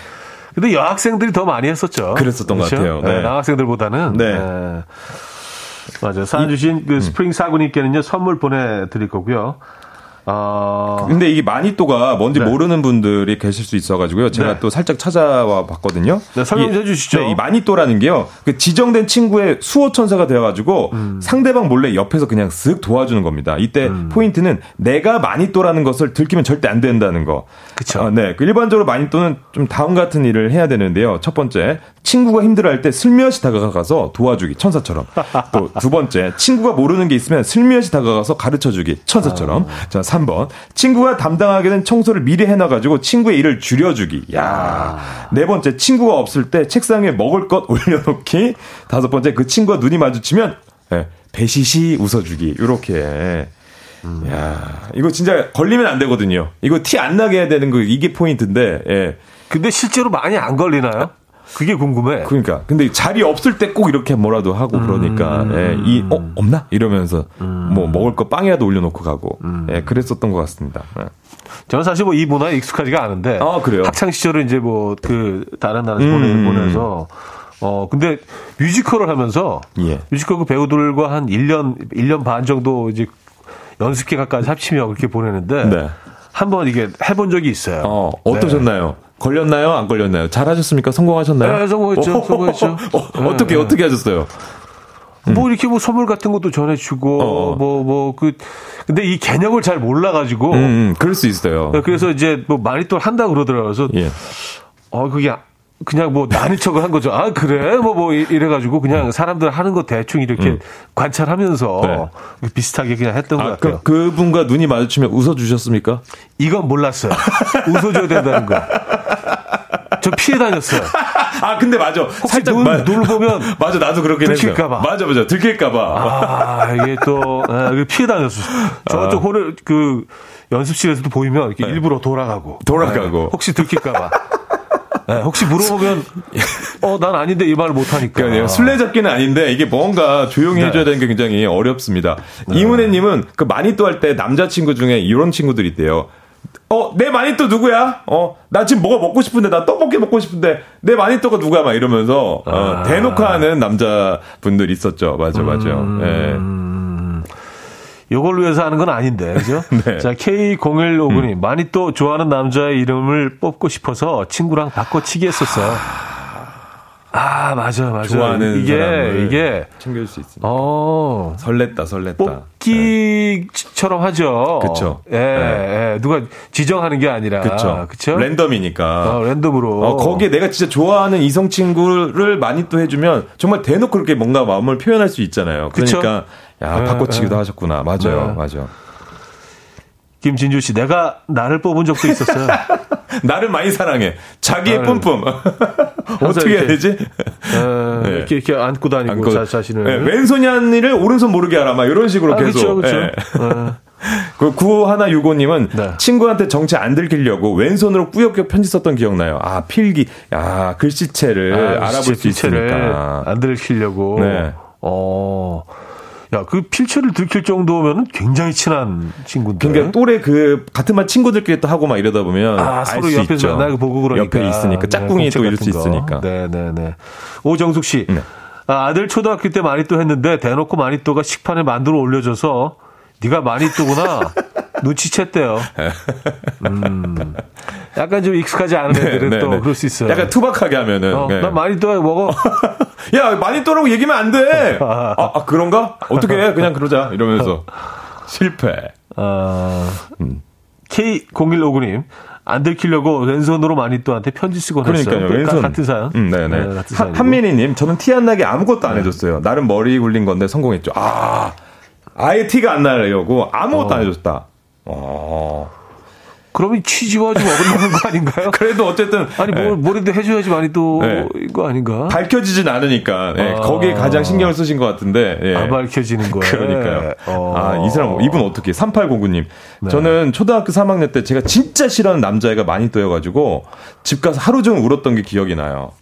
Speaker 1: 근데 여학생들이 더 많이 했었죠.
Speaker 2: 그랬었던 것 같아요.
Speaker 1: 네.
Speaker 2: 네.
Speaker 1: 남학생들보다는.
Speaker 2: 네.
Speaker 1: 맞아요. 사연 주신 그 스프링 사구님께는요 선물 보내드릴 거고요. 어,
Speaker 2: 근데 이게 마니또가 뭔지
Speaker 1: 네.
Speaker 2: 모르는 분들이 계실 수 있어가지고요. 제가
Speaker 1: 네.
Speaker 2: 또 살짝 찾아와 봤거든요.
Speaker 1: 네, 설명 해 주시죠.
Speaker 2: 네, 이 마니또라는 게요. 그 지정된 친구의 수호천사가 되어가지고
Speaker 1: 음.
Speaker 2: 상대방 몰래 옆에서 그냥 쓱 도와주는 겁니다. 이때
Speaker 1: 음.
Speaker 2: 포인트는 내가 마니또라는 것을 들키면 절대 안 된다는 거.
Speaker 1: 그쵸.
Speaker 2: 어, 네. 그 일반적으로 마니또는 좀 다음 같은 일을 해야 되는데요. 첫 번째, 친구가 힘들어할 때 슬며시 다가가서 도와주기, 천사처럼. 또 두 번째, 친구가 모르는 게 있으면 슬며시 다가가서 가르쳐 주기, 천사처럼.
Speaker 1: 아.
Speaker 2: 자, 3번, 친구가 담당하게 된 청소를 미리 해놔 가지고 친구의 일을 줄여 주기. 야네 번째, 친구가 없을 때 책상에 먹을 것 올려 놓기. 다섯 번째, 그 친구가 눈이 마주치면, 예, 배시시 웃어주기. 요렇게. 야 이거 진짜 걸리면 안 되거든요. 이거 티 안 나게 해야 되는 거 이게 포인트인데, 예.
Speaker 1: 근데 실제로 많이 안 걸리나요? 그게 궁금해.
Speaker 2: 그러니까 근데 자리 없을 때 꼭 이렇게 뭐라도 하고 그러니까 예, 이 어, 없나 이러면서 뭐 먹을 거 빵이라도 올려 놓고 가고 예, 그랬었던 것 같습니다. 예.
Speaker 1: 저는 사실 뭐 이 문화에 익숙하지가 않은데.
Speaker 2: 아, 그래요?
Speaker 1: 학창 시절에 이제 뭐 그 다른 나라에서
Speaker 2: 음.
Speaker 1: 보내, 보내서 어 근데 뮤지컬을 하면서
Speaker 2: 예.
Speaker 1: 뮤지컬 그 배우들과 한 1년 1년 반 정도 이제 연습 기간까지 합치며 그렇게 보내는데
Speaker 2: 네.
Speaker 1: 한번 이게 해본 적이 있어요.
Speaker 2: 어 어떠셨나요? 걸렸나요? 안 걸렸나요? 잘하셨습니까? 성공하셨나요?
Speaker 1: 네, 성공했죠.
Speaker 2: 오,
Speaker 1: 성공했죠.
Speaker 2: 어, 어떻게
Speaker 1: 네.
Speaker 2: 어떻게 하셨어요?
Speaker 1: 뭐 이렇게 뭐 선물 같은 것도 전해주고
Speaker 2: 어.
Speaker 1: 뭐뭐 그 근데 이 개념을 잘 몰라가지고
Speaker 2: 음, 음, 그럴 수 있어요.
Speaker 1: 그래서 이제 뭐 많이 또 한다 고 그러더라고요. 그래서
Speaker 2: 예.
Speaker 1: 어 그게 그냥 뭐 나는 척을 한 거죠. 아 그래 뭐뭐 이래가지고 그냥 사람들 하는 거 대충 이렇게 관찰하면서
Speaker 2: 음. 네.
Speaker 1: 비슷하게 그냥 했던 것
Speaker 2: 아,
Speaker 1: 같아요.
Speaker 2: 그, 그분과 눈이 마주치면 웃어주셨습니까?
Speaker 1: 이건 몰랐어요. 웃어줘야 된다는 거. 저 피해 다녔어요.
Speaker 2: 아, 근데 맞아. 살짝
Speaker 1: 눈-
Speaker 2: 마-
Speaker 1: 눈을 보면
Speaker 2: 맞아, 나도 그렇게.
Speaker 1: 들킬까봐.
Speaker 2: 맞아, 맞아. 들킬까봐.
Speaker 1: 아, 이게 또, 예, 피해 다녔어요. 저쪽 홀을, 그, 연습실에서도 보이면 이렇게 일부러 돌아가고.
Speaker 2: 네. 돌아가고.
Speaker 1: 예, 혹시 들킬까봐. 예, 혹시 물어보면, 어, 난 아닌데 이 말을 못하니까.
Speaker 2: 그러니까 술래잡기는 아닌데 이게 뭔가 조용히
Speaker 1: 네.
Speaker 2: 해줘야 되는 게 굉장히 어렵습니다. 이문혜님은 그 마니또 할 때 남자친구 중에 이런 친구들이 있대요. 어, 내 마니또 누구야? 어, 나 지금 뭐가 먹고 싶은데, 나 떡볶이 먹고 싶은데, 내 마니또가 누구야? 막 이러면서, 어,
Speaker 1: 아.
Speaker 2: 대놓고 하는 남자분들 있었죠. 맞아, 맞아.
Speaker 1: 음.
Speaker 2: 예.
Speaker 1: 요걸 위해서 하는 건 아닌데, 그죠?
Speaker 2: 네.
Speaker 1: 자, K0159님, 많이 또 좋아하는 남자의 이름을 뽑고 싶어서 친구랑 바꿔치기 했었어요. 아, 맞아, 맞아.
Speaker 2: 좋아하는
Speaker 1: 이게,
Speaker 2: 사람을
Speaker 1: 이게,
Speaker 2: 챙길 수 있습니다.
Speaker 1: 어,
Speaker 2: 설렜다, 설렜다.
Speaker 1: 뽑기처럼 하죠.
Speaker 2: 그쵸.
Speaker 1: 예,
Speaker 2: 네.
Speaker 1: 예. 누가 지정하는 게 아니라.
Speaker 2: 그쵸.
Speaker 1: 그쵸?
Speaker 2: 랜덤이니까.
Speaker 1: 어, 랜덤으로.
Speaker 2: 어, 거기에 내가 진짜 좋아하는 이성 친구를 많이 또 해주면 정말 대놓고 그렇게 뭔가 마음을 표현할 수 있잖아요.
Speaker 1: 그쵸?
Speaker 2: 그러니까 야
Speaker 1: 네,
Speaker 2: 바꿔치기도
Speaker 1: 네.
Speaker 2: 하셨구나. 맞아요,
Speaker 1: 네.
Speaker 2: 맞아.
Speaker 1: 김진주 씨, 내가 나를 뽑은 적도 있었어요.
Speaker 2: 나를 많이 사랑해. 자기의
Speaker 1: 나를-
Speaker 2: 뿜뿜. 어떻게 해야 되지?
Speaker 1: 에,
Speaker 2: 네.
Speaker 1: 이렇게, 이렇게 안고 다니고,
Speaker 2: 안고-
Speaker 1: 자, 자신을.
Speaker 2: 네, 왼손이 한 일을 오른손 모르게 하라. 막 이런 식으로
Speaker 1: 아,
Speaker 2: 계속.
Speaker 1: 그렇죠, 그렇죠.
Speaker 2: 예. 그 구하나 유고님은
Speaker 1: 네.
Speaker 2: 친구한테 정체 안 들키려고 왼손으로 꾸역꾸역 편지 썼던 기억나요. 아 필기, 야 글씨체를
Speaker 1: 아,
Speaker 2: 알아볼
Speaker 1: 진짜
Speaker 2: 수 있으니까.
Speaker 1: 안 들키려고.
Speaker 2: 네.
Speaker 1: 어. 야, 그 필체를 들킬 정도면 굉장히 친한 친구인데.
Speaker 2: 그러니까 또래 그 같은 반 친구들끼리 또 하고 막 이러다 보면
Speaker 1: 아,
Speaker 2: 알
Speaker 1: 서로
Speaker 2: 수
Speaker 1: 옆에서. 맨날 보고 그러니까.
Speaker 2: 옆에 있으니까 짝꿍이 또 이럴 수 있으니까.
Speaker 1: 네, 네, 네. 오정숙 씨.
Speaker 2: 네.
Speaker 1: 아, 아들 초등학교 때 마니또 했는데 대놓고 마니또가 식판에 만두를 올려줘서 네가 뜨구나. 눈치챘대요. 음. 약간 좀 익숙하지 않은 네, 애들은 네, 또 네. 그럴 수 있어요.
Speaker 2: 약간 투박하게 하면은.
Speaker 1: 어, 네. 난 많이 떠 먹어.
Speaker 2: 야, 많이 떠라고 얘기하면 안 돼! 아, 아 그런가? 어떻게 해? 그냥 그러자. 이러면서. 실패. 아,
Speaker 1: 음. K0159님. 안 들키려고 왼손으로 마니또한테 편지 쓰고 그러니까요. 했어요. 그러니까 왼손 같은 사연.
Speaker 2: 음, 네네. 네, 같은 한, 한민희님, 저는 티 안 나게 아무것도 안 네. 해줬어요. 나름 머리 굴린 건데 성공했죠. 아, 아예 티가 안 나려고 아무것도 어. 안 해줬다. 어.
Speaker 1: 그러면 취지와 좀 어긋나는 거 아닌가요?
Speaker 2: 그래도 어쨌든
Speaker 1: 아니 뭐 뭐라도 해줘야지 많이 또 네. 이거 아닌가?
Speaker 2: 밝혀지진 않으니까 네. 아. 거기에 가장 신경을 쓰신 것 같은데
Speaker 1: 예. 안 밝혀지는 거예요.
Speaker 2: 그러니까요. 어. 아이 사람 이분 어떻게? 3809님 네. 저는 초등학교 3학년 때 제가 진짜 싫어하는 남자애가 많이 떠여가지고 집 가서 하루 종일 울었던 게 기억이 나요.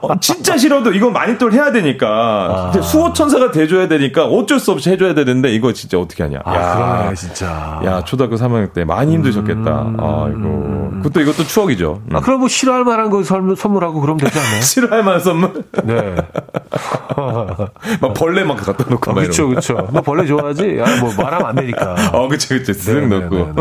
Speaker 2: 어, 진짜 싫어도 이건 많이 또 해야 되니까 아. 수호 천사가 돼줘야 되니까 어쩔 수 없이 해줘야 되는데 이거 진짜 어떻게 하냐?
Speaker 1: 아, 야, 그러네, 진짜.
Speaker 2: 야 초등학교 3학년 때 많이 힘드셨겠다. 음. 아이고 그것도 이것도 추억이죠.
Speaker 1: 음. 아 그럼 뭐 싫어할 만한 거 선물하고 그러면 되지 않나요?
Speaker 2: 싫어할 만한 선물? 네. 막 벌레 막 갖다 놓고.
Speaker 1: 아, 그렇죠, 그렇죠. 너 벌레 좋아하지? 야, 뭐 말하면 안 되니까.
Speaker 2: 어, 그렇죠, 그렇죠. 쓱 넣고.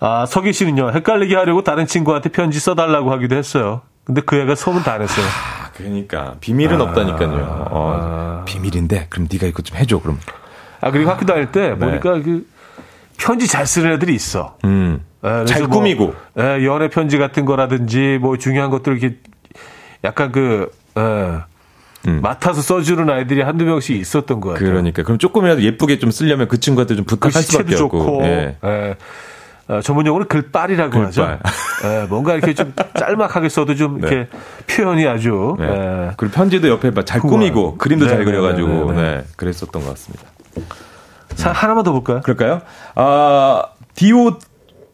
Speaker 1: 아, 서기 씨는요, 헷갈리게 하려고 다른 친구한테 편지 써달라고 하기도 했어요. 근데 그 애가 소문 다 냈어요. 아,
Speaker 2: 그러니까 비밀은 아, 없다니까요. 어, 아, 비밀인데 그럼 네가 이거 좀 해줘. 그럼.
Speaker 1: 아 그리고 학교 다닐 때 네. 보니까 그 편지 잘 쓰는 애들이 있어. 음.
Speaker 2: 네, 잘 꾸미고.
Speaker 1: 뭐, 네, 연애 편지 같은 거라든지 뭐 중요한 것들 이렇게 약간 그 예, 음. 맡아서 써주는 아이들이 한두 명씩 있었던 거예요.
Speaker 2: 그러니까 그럼 조금이라도 예쁘게 좀 쓰려면 그 친구한테 좀 부탁할 수밖에 없고. 좋고. 예. 예.
Speaker 1: 어, 전문 용어는 글빨이라고 글빨. 하죠. 예, 뭔가 이렇게 좀 짤막하게 써도 좀 네. 이렇게 표현이 아주. 네.
Speaker 2: 예. 그리고 편지도 옆에 잘 꾸미고 그림도 네, 잘 네, 그려가지고 네, 네, 그랬었던 것 같습니다.
Speaker 1: 자 하나만 더 볼까요?
Speaker 2: 그럴까요? 아 디오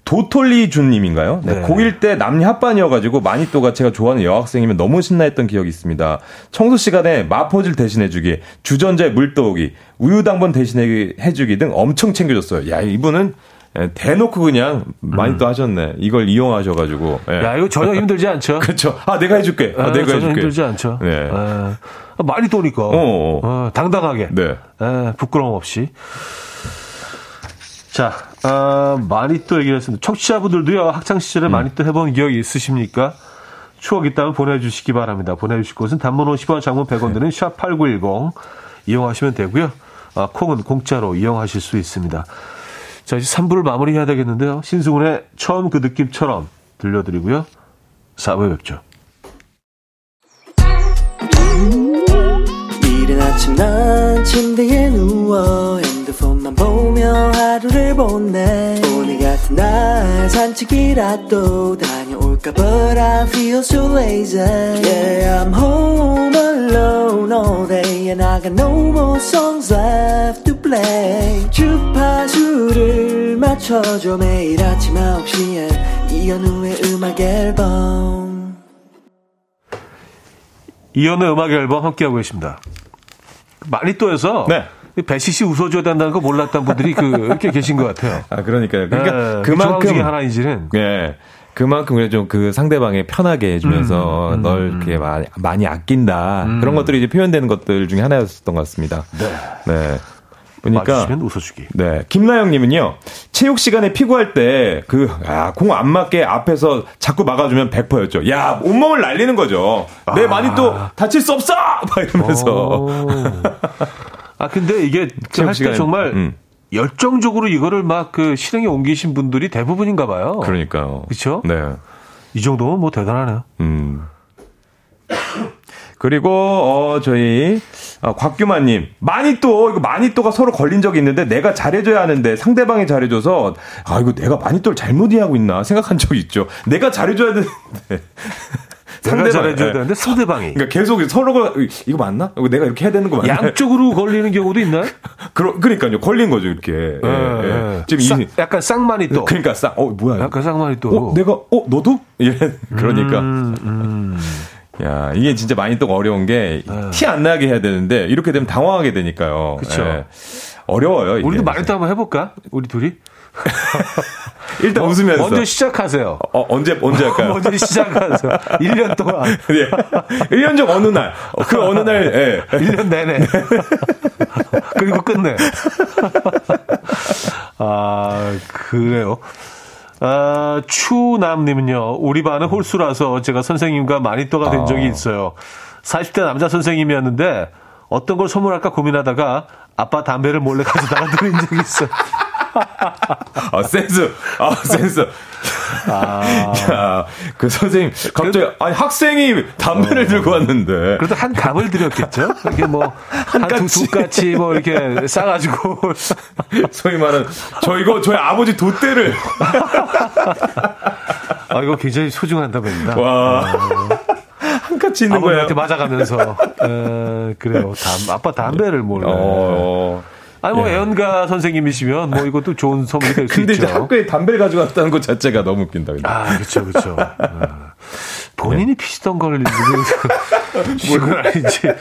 Speaker 2: 도톨리 준님인가요? 네. 네. 고1 때 남녀 합반이어가지고 마니또가 제가 좋아하는 여학생이면 너무 신나했던 기억이 있습니다. 청소 시간에 마포질 대신해주기, 주전자에 물 떠오기, 우유 당번 대신해주기 등 엄청 챙겨줬어요. 야, 이분은 예, 대놓고 그냥 많이 음. 또 하셨네. 이걸 이용하셔가지고.
Speaker 1: 예. 야, 이거 전혀 힘들지 않죠?
Speaker 2: 그렇죠. 아, 내가 해줄게. 아, 아 내가
Speaker 1: 전혀
Speaker 2: 해줄게.
Speaker 1: 힘들지 않죠. 네. 아, 많이 또니까. 어, 어. 어, 당당하게. 네. 에, 부끄러움 없이. 자, 아, 많이 또 얘기를 했습니다. 청취자분들도요, 학창시절에 음. 많이 또 해본 기억이 있으십니까? 추억 있다면 보내주시기 바랍니다. 보내주실 곳은 단문 50원, 장문 100원 드는 샵8910 이용하시면 되고요. 아, 콩은 공짜로 이용하실 수 있습니다. 자, 이제 3부를 마무리해야 되겠는데요. 신승훈의 처음 그 느낌처럼 들려드리고요. 4부에 뵙죠. 아침 난 침대에 누워 핸드폰만 보며 하루를 보내 오늘 같은 날 산책이라도 다 녀올까 But I feel so lazy Yeah I'm home alone all day And I got no more songs left to play 주파수를 맞춰줘 매일 아침 9시에 이현우의 음악 앨범 이현우의 음악 앨범 함께하고 계십니다 많이 또해서 네. 배시 씨 웃어줘야 된다는 거 몰랐던 분들이 그 이렇게 계신 것 같아요.
Speaker 2: 아 그러니까요. 그러니까 네, 그 그만큼
Speaker 1: 중에 하나인지는.
Speaker 2: 네. 그만큼 그래 좀그 상대방에 편하게 해주면서 음, 음, 널 음. 이렇게 많이, 많이 아낀다 음. 그런 것들이 이제 표현되는 것들 중에 하나였었던 것 같습니다. 네. 네.
Speaker 1: 보니까 웃어주기.
Speaker 2: 네. 김나영님은요. 체육 시간에 피구할 때 그 아, 공 안 맞게 앞에서 자꾸 막아주면 100%였죠. 야 온몸을 날리는 거죠. 아. 내 많이 또 다칠 수 없어. 막 이러면서.
Speaker 1: 아 근데 이게 할 때 정말 음. 열정적으로 이거를 막 그 실행에 옮기신 분들이 대부분인가 봐요.
Speaker 2: 그러니까요.
Speaker 1: 그렇죠? 네. 이 정도면 뭐 대단하네요. 음.
Speaker 2: 그리고 어 저희 어, 곽규만님 마니또 이거 마니또가 서로 걸린 적이 있는데 내가 잘해 줘야 하는데 상대방이 잘해 줘서 아 이거 내가 마니또를 잘못 이해하고 있나 생각한 적이 있죠. 내가 잘해 줘야 되는데
Speaker 1: 상대방 잘해줘야 네. 되는데 상대방이.
Speaker 2: 그러니까 계속 서로가 이거 맞나? 이거 내가 이렇게 해야 되는 거 맞나?
Speaker 1: 양쪽으로 걸리는 경우도 있나요?
Speaker 2: 그러, 그러니까요. 걸린 거죠 이렇게. 네, 예,
Speaker 1: 예. 지금 쌍, 이, 약간 쌍만이 또.
Speaker 2: 그러니까 쌍. 어 뭐야?
Speaker 1: 약간 쌍만이 또.
Speaker 2: 어 내가 어 너도? 예. 그러니까. 음, 음. 야, 이게 진짜 많이 또 어려운 게 티안 네. 나게 해야 되는데 이렇게 되면 당황하게 되니까요.
Speaker 1: 그렇죠. 예.
Speaker 2: 어려워요. 이게.
Speaker 1: 우리도 말도 한번 해볼까? 우리 둘이?
Speaker 2: 일단 어, 웃으면서.
Speaker 1: 먼저 시작하세요.
Speaker 2: 어, 언제, 언제 할까요?
Speaker 1: 먼저 시작하세요. 1년 동안.
Speaker 2: 예. 1년 전 어느 날. 그 어느 날, 예.
Speaker 1: 1년 내내. 그리고 끝내. 아, 그래요. 아, 추남님은요, 우리 반은 홀수라서 제가 선생님과 마니또가 된 적이 아. 있어요. 40대 남자 선생님이었는데, 어떤 걸 선물할까 고민하다가 아빠 담배를 몰래 가져다가 드린 적이 있어요.
Speaker 2: 아, 센스. 아, 센스. 아. 야, 그 선생님, 갑자기, 그래도, 아니, 학생이 담배를 어. 들고 왔는데.
Speaker 1: 그래도 한 감을 드렸겠죠? 이게 뭐, 한, 한 두, 두 까치 뭐, 이렇게 싸가지고.
Speaker 2: 소위 말하는, 저 이거, 저희 아버지 돛대를.
Speaker 1: 아, 이거 굉장히 소중한 담배입니다.
Speaker 2: 와. 아. 한 까치 있는 거예요.
Speaker 1: 맞아가면서. 어, 그래요. 담, 아빠 담배를 몰래. 어. 아니 뭐 예. 애연가 선생님이시면 뭐 이것도 좋은 선물이 될수 있죠. 근데
Speaker 2: 학교에 담배를 가져갔다는 것 자체가 너무 웃긴다.
Speaker 1: 근데. 아 그렇죠 그렇죠. 어. 본인이 네. 피시던 걸
Speaker 2: 뭐건 아닌지.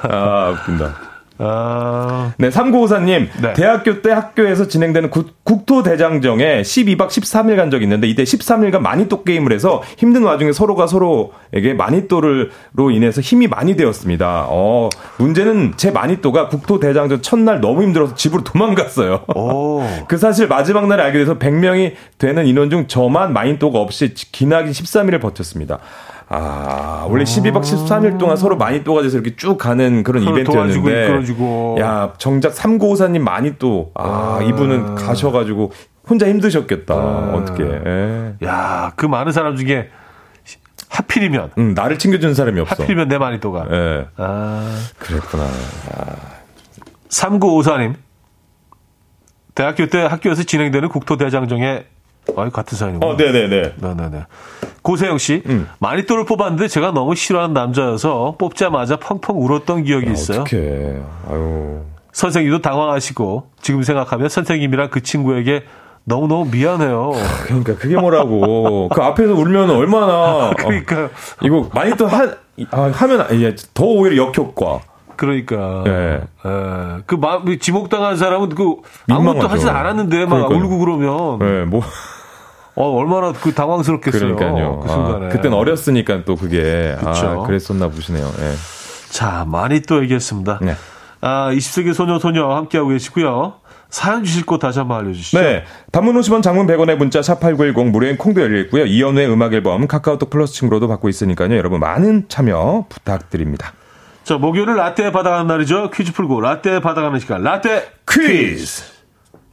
Speaker 2: 아 웃긴다. 아... 네, 3954님. 네. 대학교 때 학교에서 진행되는 국토대장정에 12박 13일 간 적이 있는데 이때 13일간 마니또 게임을 해서 힘든 와중에 서로가 서로에게 마니또를로 인해서 힘이 많이 되었습니다. 어, 문제는 제 마니또가 국토대장정 첫날 너무 힘들어서 집으로 도망갔어요. 그 사실 마지막 날에 알게 돼서 100명이 되는 인원 중 저만 마니또가 없이 기나긴 13일을 버텼습니다. 아, 원래 12박 13일 동안 서로 많이 또가 돼서 이렇게 쭉 가는 그런 이벤트였는데. 도와주고, 야, 정작 3954님 많이 또, 아, 아, 이분은 가셔가지고 혼자 힘드셨겠다. 아. 어떻게. 예.
Speaker 1: 야, 그 많은 사람 중에 하필이면.
Speaker 2: 응, 나를 챙겨주는 사람이 없어.
Speaker 1: 하필이면 내 마니또가.
Speaker 2: 예. 아. 그랬구나. 아.
Speaker 1: 3954님. 대학교 때 학교에서 진행되는 국토대장정에 아, 같은 사연이고.
Speaker 2: 어, 네네네.
Speaker 1: 네네네. 고세영 씨, 음. 마니또를 뽑았는데 제가 너무 싫어하는 남자여서 뽑자마자 펑펑 울었던 기억이 아, 있어요.
Speaker 2: 어떡해. 아유.
Speaker 1: 선생님도 당황하시고 지금 생각하면 선생님이랑 그 친구에게 너무너무 미안해요.
Speaker 2: 그러니까 그게 뭐라고. 그 앞에서 울면 얼마나.
Speaker 1: 그러니까. 어,
Speaker 2: 이거 마니또 하, 아, 하면 더 오히려 역효과.
Speaker 1: 그러니까. 네. 에, 그 마, 지목당한 사람은 그 아무것도 하지 않았는데 막 그러니까요. 울고 그러면.
Speaker 2: 네, 뭐.
Speaker 1: 어, 얼마나 그 당황스럽겠어요. 그러니까요. 그 순간에.
Speaker 2: 아, 그땐 어렸으니까 또 그게. 아, 그쵸? 아, 그랬었나 보시네요. 네.
Speaker 1: 자, 많이 또 얘기했습니다. 네. 아, 20세기 소녀, 소녀 함께하고 계시고요. 사연 주실 곳 다시 한번 알려주시죠.
Speaker 2: 네. 단문 50원 장문 100원의 문자 샵8910 무료인 콩도 열려 있고요. 이연우의 음악 앨범 카카오톡 플러스 친구로도 받고 있으니까요. 여러분 많은 참여 부탁드립니다.
Speaker 1: 자, 목요일은 라떼 받아가는 날이죠. 퀴즈 풀고 라떼 받아가는 시간. 라떼 퀴즈.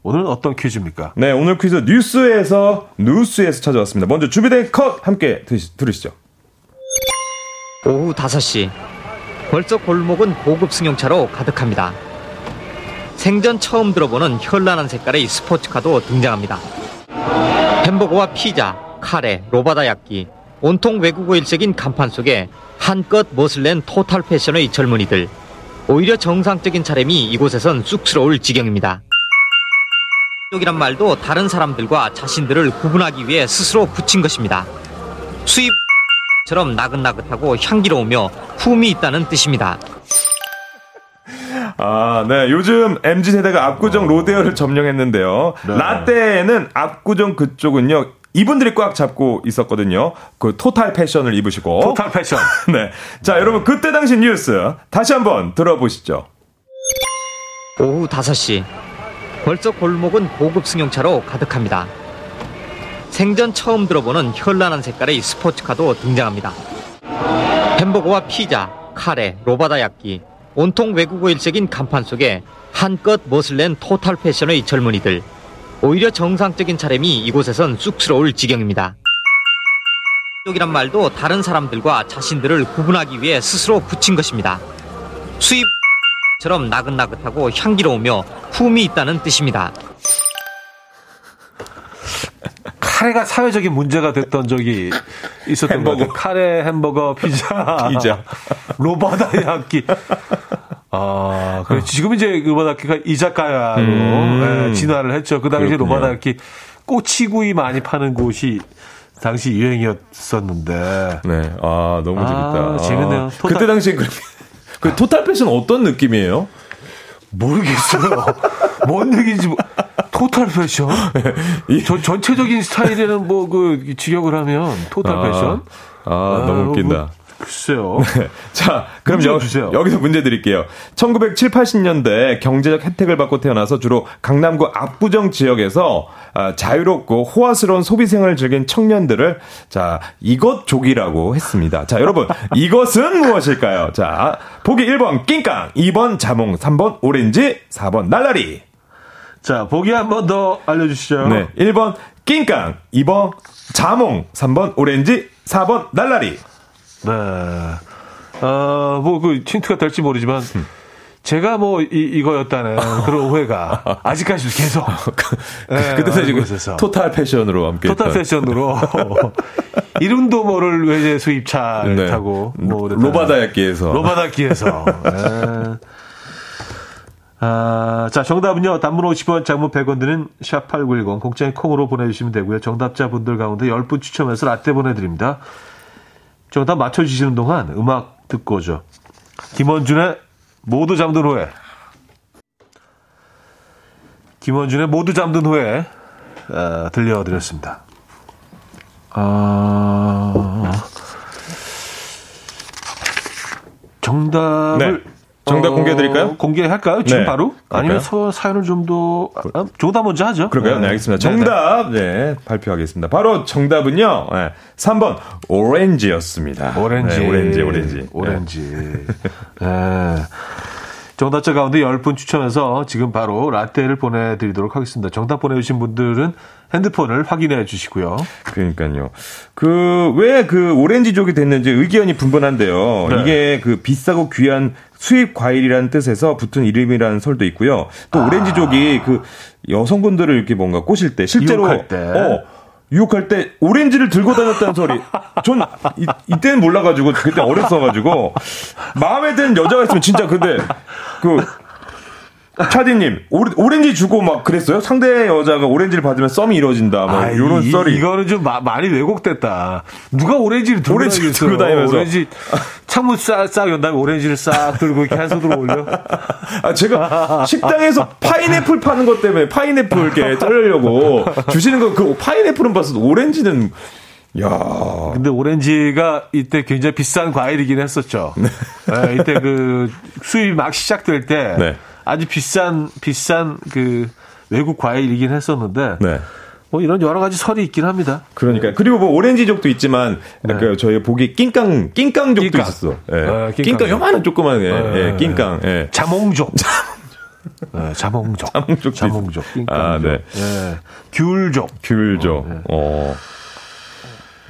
Speaker 1: 오늘은 어떤 퀴즈입니까?
Speaker 2: 네, 오늘 퀴즈 뉴스에서 뉴스에서 찾아왔습니다. 먼저 준비된 컷 함께 들으시죠.
Speaker 3: 오후 5시. 벌써 골목은 고급 승용차로 가득합니다. 생전 처음 들어보는 현란한 색깔의 스포츠카도 등장합니다. 햄버거와 피자, 카레, 로바다 약기, 온통 외국어 일색인 간판 속에 한껏 멋을 낸 토탈 패션의 젊은이들. 오히려 정상적인 차림이 이곳에선 쑥스러울 지경입니다. 쪽이란 말도 다른 사람들과 자신들을 구분하기 위해 스스로 붙인 것입니다. 수입처럼 나긋나긋하고 향기로우며 품이 있다는 뜻입니다.
Speaker 2: 아, 네. 요즘 MZ세대가 압구정 로데오를 점령했는데요. 네. 라떼는 압구정 그쪽은요. 이분들이 꽉 잡고 있었거든요. 그 토탈 패션을 입으시고.
Speaker 1: 토탈 패션.
Speaker 2: 네. 자, 네. 여러분 그때 당시 뉴스 다시 한번 들어보시죠.
Speaker 3: 오후 5시. 벌써 골목은 고급 승용차로 가득합니다. 생전 처음 들어보는 현란한 색깔의 스포츠카도 등장합니다. 햄버거와 피자, 카레, 로바다 약기, 온통 외국어 일색인 간판 속에 한껏 멋을 낸 토탈 패션의 젊은이들. 오히려 정상적인 차림이 이곳에선 쑥스러울 지경입니다. 쪽이란 말도 다른 사람들과 자신들을 구분하기 위해 스스로 붙인 것입니다. 수입처럼 나긋나긋하고 향기로우며 품이 있다는 뜻입니다.
Speaker 1: 카레가 사회적인 문제가 됐던 적이 있었던 햄버거. 카레, 햄버거, 피자,
Speaker 2: 피자,
Speaker 1: 로바다 야끼. 아, 그래. 지금 이제 로바다키가 이자카야로 음. 네, 진화를 했죠. 그 당시 로바다키 꼬치구이 많이 파는 곳이 당시 유행이었었는데.
Speaker 2: 네. 아, 너무 재밌다.
Speaker 1: 아, 재밌네요. 아,
Speaker 2: 토탈... 그때 그렇게. 그 토탈 패션 어떤 느낌이에요?
Speaker 1: 모르겠어요. 뭔 얘기인지. 뭐, 토탈 패션? 이, 전, 전체적인 스타일에는 뭐, 그, 직역을 하면, 토탈 아, 패션?
Speaker 2: 아, 아, 너무 웃긴다.
Speaker 1: 뭐, 글쎄요.
Speaker 2: 자, 그럼 여,
Speaker 1: 주세요.
Speaker 2: 여기서 문제 드릴게요. 1970, 80년대 경제적 혜택을 받고 태어나서 주로 강남구 압구정 지역에서 아, 자유롭고 호화스러운 소비 생활을 즐긴 청년들을 자, 이것족이라고 했습니다. 자, 여러분, 이것은 무엇일까요? 자, 보기 1번 낑깡, 2번 자몽, 3번 오렌지, 4번 날라리.
Speaker 1: 자, 보기 한 번 더 알려주시죠.
Speaker 2: 네, 1번 낑깡, 2번 자몽, 3번 오렌지, 4번 날라리.
Speaker 1: 네. 어, 뭐, 그, 힌트가 될지 모르지만, 제가 뭐, 이, 이거였다는 그런 오해가 아직까지도 계속. 네,
Speaker 2: 그때는
Speaker 1: 알고
Speaker 2: 지금
Speaker 1: 있어서.
Speaker 2: 토탈 패션으로 함께
Speaker 1: 토탈
Speaker 2: 했던.
Speaker 1: 패션으로 이름도 모를 외제 수입차를
Speaker 2: 네.
Speaker 1: 타고 뭐.
Speaker 2: 로바다야끼에서
Speaker 1: 로바다키에서 네. 아, 자 정답은요 단문 50원 장문 100원 드는 샵8910 공짜인 콩으로 보내 주시면 되고요 정답자분들 가운데 10분 추첨해서 라떼 보내 드립니다 정답 맞춰주시는 동안 음악 듣고 오죠 김원준의 모두 잠든 후에 김원준의 모두 잠든 후에 어, 들려드렸습니다. 아, 정답을
Speaker 2: 네. 정답 공개해드릴까요?
Speaker 1: 공개할까요? 지금
Speaker 2: 네.
Speaker 1: 바로? 아니면? 서, 사연을 좀 더, 아, 정답 먼저 하죠.
Speaker 2: 그럴까요? 네, 알겠습니다.
Speaker 1: 네, 네.
Speaker 2: 정답, 네, 발표하겠습니다. 바로 정답은요, 네, 3번, 오렌지였습니다.
Speaker 1: 오렌지.
Speaker 2: 네, 오렌지, 오렌지.
Speaker 1: 오렌지. 네. 정답자 가운데 10분 추첨해서 지금 바로 라떼를 보내드리도록 하겠습니다. 정답 보내주신 분들은 핸드폰을 확인해 주시고요.
Speaker 2: 그러니까요. 그, 왜 그 오렌지족이 됐는지 의견이 분분한데요.
Speaker 1: 네.
Speaker 2: 이게 그 비싸고 귀한 수입 과일이라는 뜻에서 붙은 이름이라는 설도 있고요. 또 오렌지족이 그 여성분들을 이렇게 뭔가 꼬실 때 실제로
Speaker 1: 유혹할 때.
Speaker 2: 어, 유혹할 때 오렌지를 들고 다녔다는 소리. 전 이, 이때는 몰라가지고 그때 어렸어가지고 마음에 드는 여자가 있으면 진짜 근데 그 차디님 오렌지 주고 막 그랬어요? 상대 여자가 오렌지를 받으면 썸이 이루어진다. 뭐
Speaker 1: 아,
Speaker 2: 이런
Speaker 1: 이,
Speaker 2: 썰이.
Speaker 1: 이거는 좀 마- 많이 왜곡됐다. 누가 오렌지를 들고 다니겠어요?
Speaker 2: 들고 다니면서.
Speaker 1: 오렌지 창문 싹싹 연 다음에 오렌지를 싹 들고 이렇게 한 손으로 올려.
Speaker 2: 아, 제가 식당에서 파인애플 파는 것 때문에 파인애플 이렇게 자르려고 주시는 거, 그 파인애플은 봤어도 오렌지는, 야
Speaker 1: 근데 오렌지가 이때 굉장히 비싼 과일이긴 했었죠. 네, 이때 그 수입이 막 시작될 때
Speaker 2: 네.
Speaker 1: 아주 비싼 비싼 그 외국 과일이긴 했었는데
Speaker 2: 네.
Speaker 1: 뭐 이런 여러 가지 설이 있긴 합니다.
Speaker 2: 그러니까 그리고 뭐 오렌지족도 있지만 그 저희 보기 낑깡 낑깡족도
Speaker 1: 낑깡.
Speaker 2: 있었어. 예.
Speaker 1: 어, 낑깡.
Speaker 2: 낑깡 요만한 조그만 예,
Speaker 1: 네.
Speaker 2: 예, 낑깡. 예.
Speaker 1: 자몽족. 네, 자몽족.
Speaker 2: 자몽족. 있- 아, 네.
Speaker 1: 예. 귤족.
Speaker 2: 귤족.
Speaker 1: 네.
Speaker 2: 어.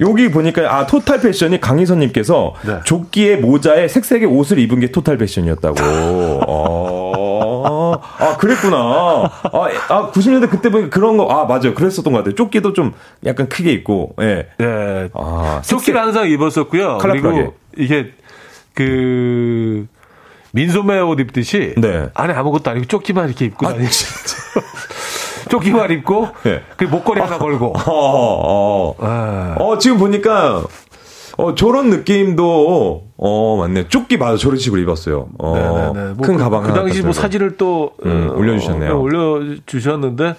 Speaker 2: 여기 보니까 아 토탈 패션이 강희선님께서
Speaker 1: 네.
Speaker 2: 조끼에 모자에 색색의 옷을 입은 게 토탈 패션이었다고. 어. 아 그랬구나. 아, 아 90년대 그때 보니까 그런 거 아 맞아요. 그랬었던 것 같아요. 조끼도 좀 약간 크게 입고. 예.
Speaker 1: 예.
Speaker 2: 아
Speaker 1: 조끼를 항상 입었었고요.
Speaker 2: 컬러풀하게.
Speaker 1: 그리고 이게 그 민소매 옷 입듯이
Speaker 2: 네.
Speaker 1: 안에 아무것도 아니고 조끼만 이렇게 입고 다니지. 조끼만 입고
Speaker 2: 네.
Speaker 1: 그 목걸이 하나 걸고.
Speaker 2: 어, 어.
Speaker 1: 아,
Speaker 2: 어, 지금 보니까, 어, 저런 느낌도, 어, 맞네. 조끼 맞아. 저런 식으로 입었어요. 어,
Speaker 1: 네네네. 뭐
Speaker 2: 큰
Speaker 1: 그,
Speaker 2: 가방
Speaker 1: 그 당시 뭐. 사진을 또
Speaker 2: 음,
Speaker 1: 어,
Speaker 2: 올려주셨네요.
Speaker 1: 어, 올려주셨는데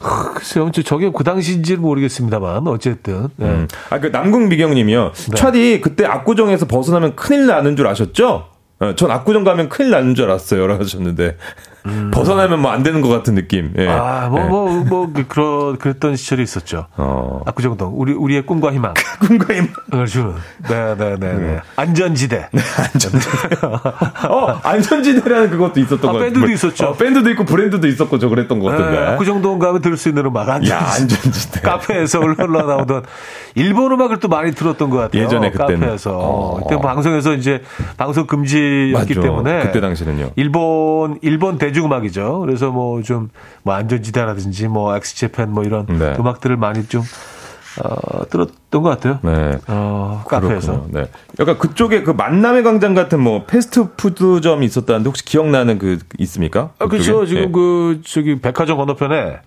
Speaker 1: 하, 글쎄요, 저- 저게 그 당시인지는 모르겠습니다만 어쨌든 네.
Speaker 2: 음. 아, 그 남궁 미경님이요. 차디 그때 압구정에서 벗어나면 큰일 나는 줄 아셨죠? 어, 전 압구정 가면 큰일 나는 줄 알았어요. 라고 하셨는데. 벗어나면 뭐 안 되는 것 같은 느낌. 예.
Speaker 1: 음. 아, 뭐,
Speaker 2: 예.
Speaker 1: 뭐, 뭐, 그, 그런, 그랬던 시절이 있었죠.
Speaker 2: 어.
Speaker 1: 압구정동. 우리, 우리의 꿈과 희망.
Speaker 2: 꿈과 힘.
Speaker 1: 을 주는. 네 네네. 네. 안전지대.
Speaker 2: 어, 안전지대라는 그것도 있었던
Speaker 1: 아,
Speaker 2: 것 같아요.
Speaker 1: 밴드도 있었죠.
Speaker 2: 어, 밴드도 있고 브랜드도 있었고 저 그랬던 것 같은데.
Speaker 1: 네, 압구정동 가면 들을 수 있는 음악. 안전지대.
Speaker 2: 야, 안전지대.
Speaker 1: 카페에서 흘러나오던 일본 음악을 또 많이 들었던 것 같아요.
Speaker 2: 예전에 그때는.
Speaker 1: 카페에서.
Speaker 2: 어.
Speaker 1: 그때 방송에서 이제 방송 금지였기
Speaker 2: 맞죠.
Speaker 1: 때문에.
Speaker 2: 그때 당시는요.
Speaker 1: 일본, 일본 대중 음악이죠. 그래서 뭐 좀, 뭐 안전지대라든지 뭐 엑스제팬 뭐 이런
Speaker 2: 네.
Speaker 1: 음악들을 많이 좀, 어, 들었던 것 같아요.
Speaker 2: 네.
Speaker 1: 어, 카페에서.
Speaker 2: 네. 약간 그쪽에 그 만남의 광장 같은 뭐 패스트푸드점이 있었다는데 혹시 기억나는 그 있습니까?
Speaker 1: 아, 그렇죠. 지금
Speaker 2: 네.
Speaker 1: 그, 저기, 백화점 건너편에,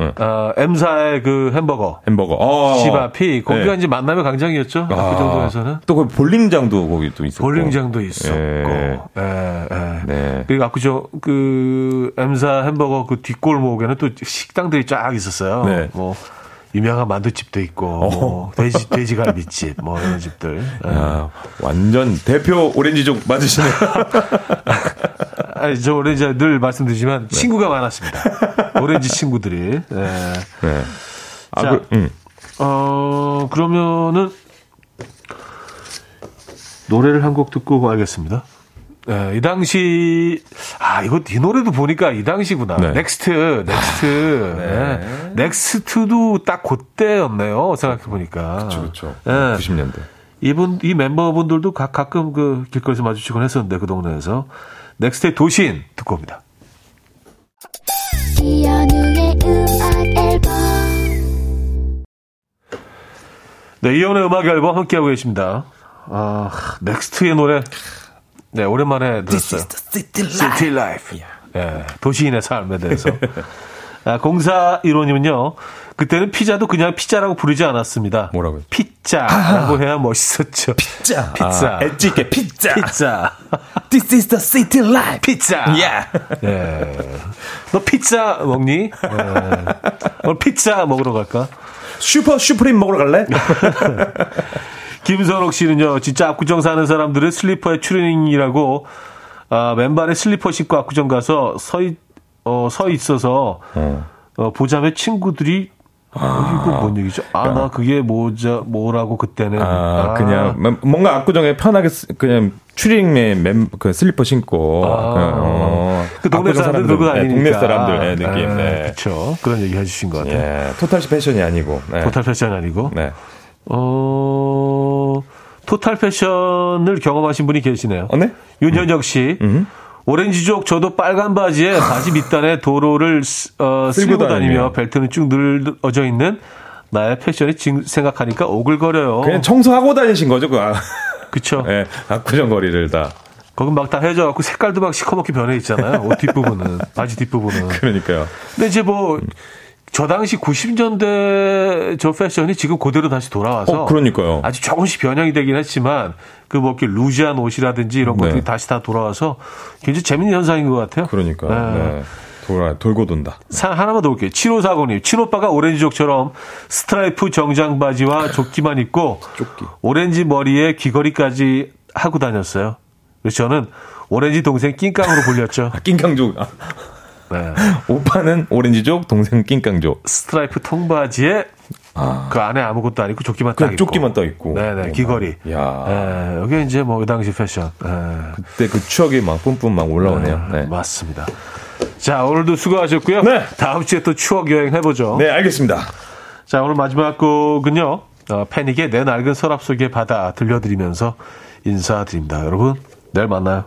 Speaker 2: 네.
Speaker 1: 어, M사의 그 햄버거.
Speaker 2: 햄버거. 어.
Speaker 1: 집 앞이, 거기가
Speaker 2: 네.
Speaker 1: 이제 만남의 광장이었죠.
Speaker 2: 아,
Speaker 1: 그 정도에서는.
Speaker 2: 또 그 볼링장도 거기 또 있었고.
Speaker 1: 볼링장도 있었고.
Speaker 2: 예.
Speaker 1: 예, 예.
Speaker 2: 네.
Speaker 1: 그리고 아쿠죠, 그, M사 햄버거 그 뒷골목에는 또 식당들이 쫙 있었어요.
Speaker 2: 네.
Speaker 1: 뭐, 유명한 만두집도 있고, 뭐 돼지, 돼지갈비집, 뭐 이런 집들. 예.
Speaker 2: 야, 완전 대표 오렌지족 맞으시네요.
Speaker 1: 아니, 저 오렌지 늘 말씀드리지만 친구가 많았습니다. 오렌지 친구들이. 예.
Speaker 2: 네. 아,
Speaker 1: 자.
Speaker 2: 그, 음.
Speaker 1: 어, 그러면은 노래를 한 곡 듣고 가겠습니다. 예, 이 당시 아 이거 이 노래도 보니까 이 당시구나.
Speaker 2: 네.
Speaker 1: 넥스트, 넥스트, 네. 넥스트도 딱 그때였네요. 생각해 보니까.
Speaker 2: 그렇죠.
Speaker 1: 예.
Speaker 2: 90년대.
Speaker 1: 이분 이 멤버분들도 가, 가끔 그 길거리에서 마주치곤 했었는데 그 동네에서 넥스트의 도시인 듣고 옵니다.
Speaker 4: 이현우의 음악 앨범
Speaker 1: 네, 이현우의 음악 앨범 함께하고 계십니다. 아, 넥스트의 노래. 네, 오랜만에 들었어요. City Life. 예, 도시인의 삶에 대해서. 아, 공사 1호님은요, 그때는 피자도 그냥 피자라고 부르지 않았습니다.
Speaker 2: 뭐라고요?
Speaker 1: Pizza라고 해야 멋있었죠. Pizza. Pizza.
Speaker 2: 아, edge 있게
Speaker 1: pizza. Pizza.
Speaker 2: This is the city life.
Speaker 1: 피자.
Speaker 2: Yeah.
Speaker 1: 예. 너 피자 먹니? 예. 오늘 피자 먹으러 갈까?
Speaker 2: super supreme 먹으러 갈래?
Speaker 1: 김선옥 씨는요, 진짜 압구정 사는 사람들은 슬리퍼에 추리닝이라고, 아, 맨발에 슬리퍼 신고 압구정 가서 서, 있, 어, 서 있어서,
Speaker 2: 어.
Speaker 1: 어, 보자면 친구들이, 어, 이거 뭔 얘기죠? 아, 나 그게 뭐자, 뭐라고 그때는.
Speaker 2: 아, 그냥 뭐- 뭔가 압구정에 편하게 쓰- 그냥 추리닝에 맨, 그 슬리퍼 신고
Speaker 1: 아.
Speaker 2: 그냥, 어,
Speaker 1: 그 동네 사람들 들고
Speaker 2: 네,
Speaker 1: 다니니까.
Speaker 2: 동네 사람들 네, 느낌.
Speaker 1: 아,
Speaker 2: 네.
Speaker 1: 그쵸. 그런 얘기 해주신 것 같아요.
Speaker 2: 예, total 패션이 아니고. 네.
Speaker 1: total 패션이 아니고.
Speaker 2: 네.
Speaker 1: 어, total 패션을 경험하신 분이 계시네요.
Speaker 2: 어, 네?
Speaker 1: 윤현정 씨.
Speaker 2: 음.
Speaker 1: 오렌지족 저도 빨간 바지에 바지 밑단에 도로를 쓰- 어,
Speaker 2: 쓸고
Speaker 1: 쓸고 다니며. 벨트는 쭉 늘어져 있는 나의 패션이 지- 생각하니까 오글거려요.
Speaker 2: 그냥 청소하고 다니신 거죠, 그, 아,
Speaker 1: 그쵸.
Speaker 2: 예, 압구정 거리를 다.
Speaker 1: 거기 막다 해져갖고 색깔도 막 시커멓게 변해 있잖아요. 옷 뒷부분은. 바지 뒷부분은.
Speaker 2: 그러니까요.
Speaker 1: 근데 이제 뭐, 저 당시 90년대 저 패션이 지금 그대로 다시 돌아와서
Speaker 2: 어, 그러니까요.
Speaker 1: 아주 조금씩 변형이 되긴 했지만 그뭐 이렇게 루즈한 옷이라든지 이런 것들이
Speaker 2: 네.
Speaker 1: 다시 다 돌아와서 굉장히 재밌는 현상인 것 같아요.
Speaker 2: 그러니까.
Speaker 1: 네.
Speaker 2: 네. 돌아, 돌고 돈다.
Speaker 1: 사- 하나만 더 볼게요. 7540님. 친오빠가 오렌지족처럼 스트라이프 정장 바지와 조끼만 입고
Speaker 2: 조끼.
Speaker 1: 오렌지 머리에 귀걸이까지 하고 다녔어요. 그래서 저는 오렌지 동생 낑깡으로 불렸죠.
Speaker 2: 아, 낑깡족. 아,
Speaker 1: 네.
Speaker 2: 오빠는 오렌지족, 동생 낑깡족.
Speaker 1: 스트라이프 통바지에 그 안에 아무것도 아니고 조끼만 딱 입고.
Speaker 2: 조끼만 딱 입고.
Speaker 1: 네네, 귀걸이.
Speaker 2: 야.
Speaker 1: 예, 여기 이제 뭐 그 당시 패션. 예.
Speaker 2: 그때 그 추억이 막 뿜뿜 막 올라오네요. 네.
Speaker 1: 맞습니다. 자, 오늘도 수고하셨고요.
Speaker 2: 네.
Speaker 1: 다음 주에 또 추억 여행 해보죠.
Speaker 2: 네, 알겠습니다.
Speaker 1: 자, 오늘 마지막 곡은요. 어, 패닉의 내 낡은 서랍 속의 바다 들려드리면서 인사드립니다. 여러분, 내일 만나요.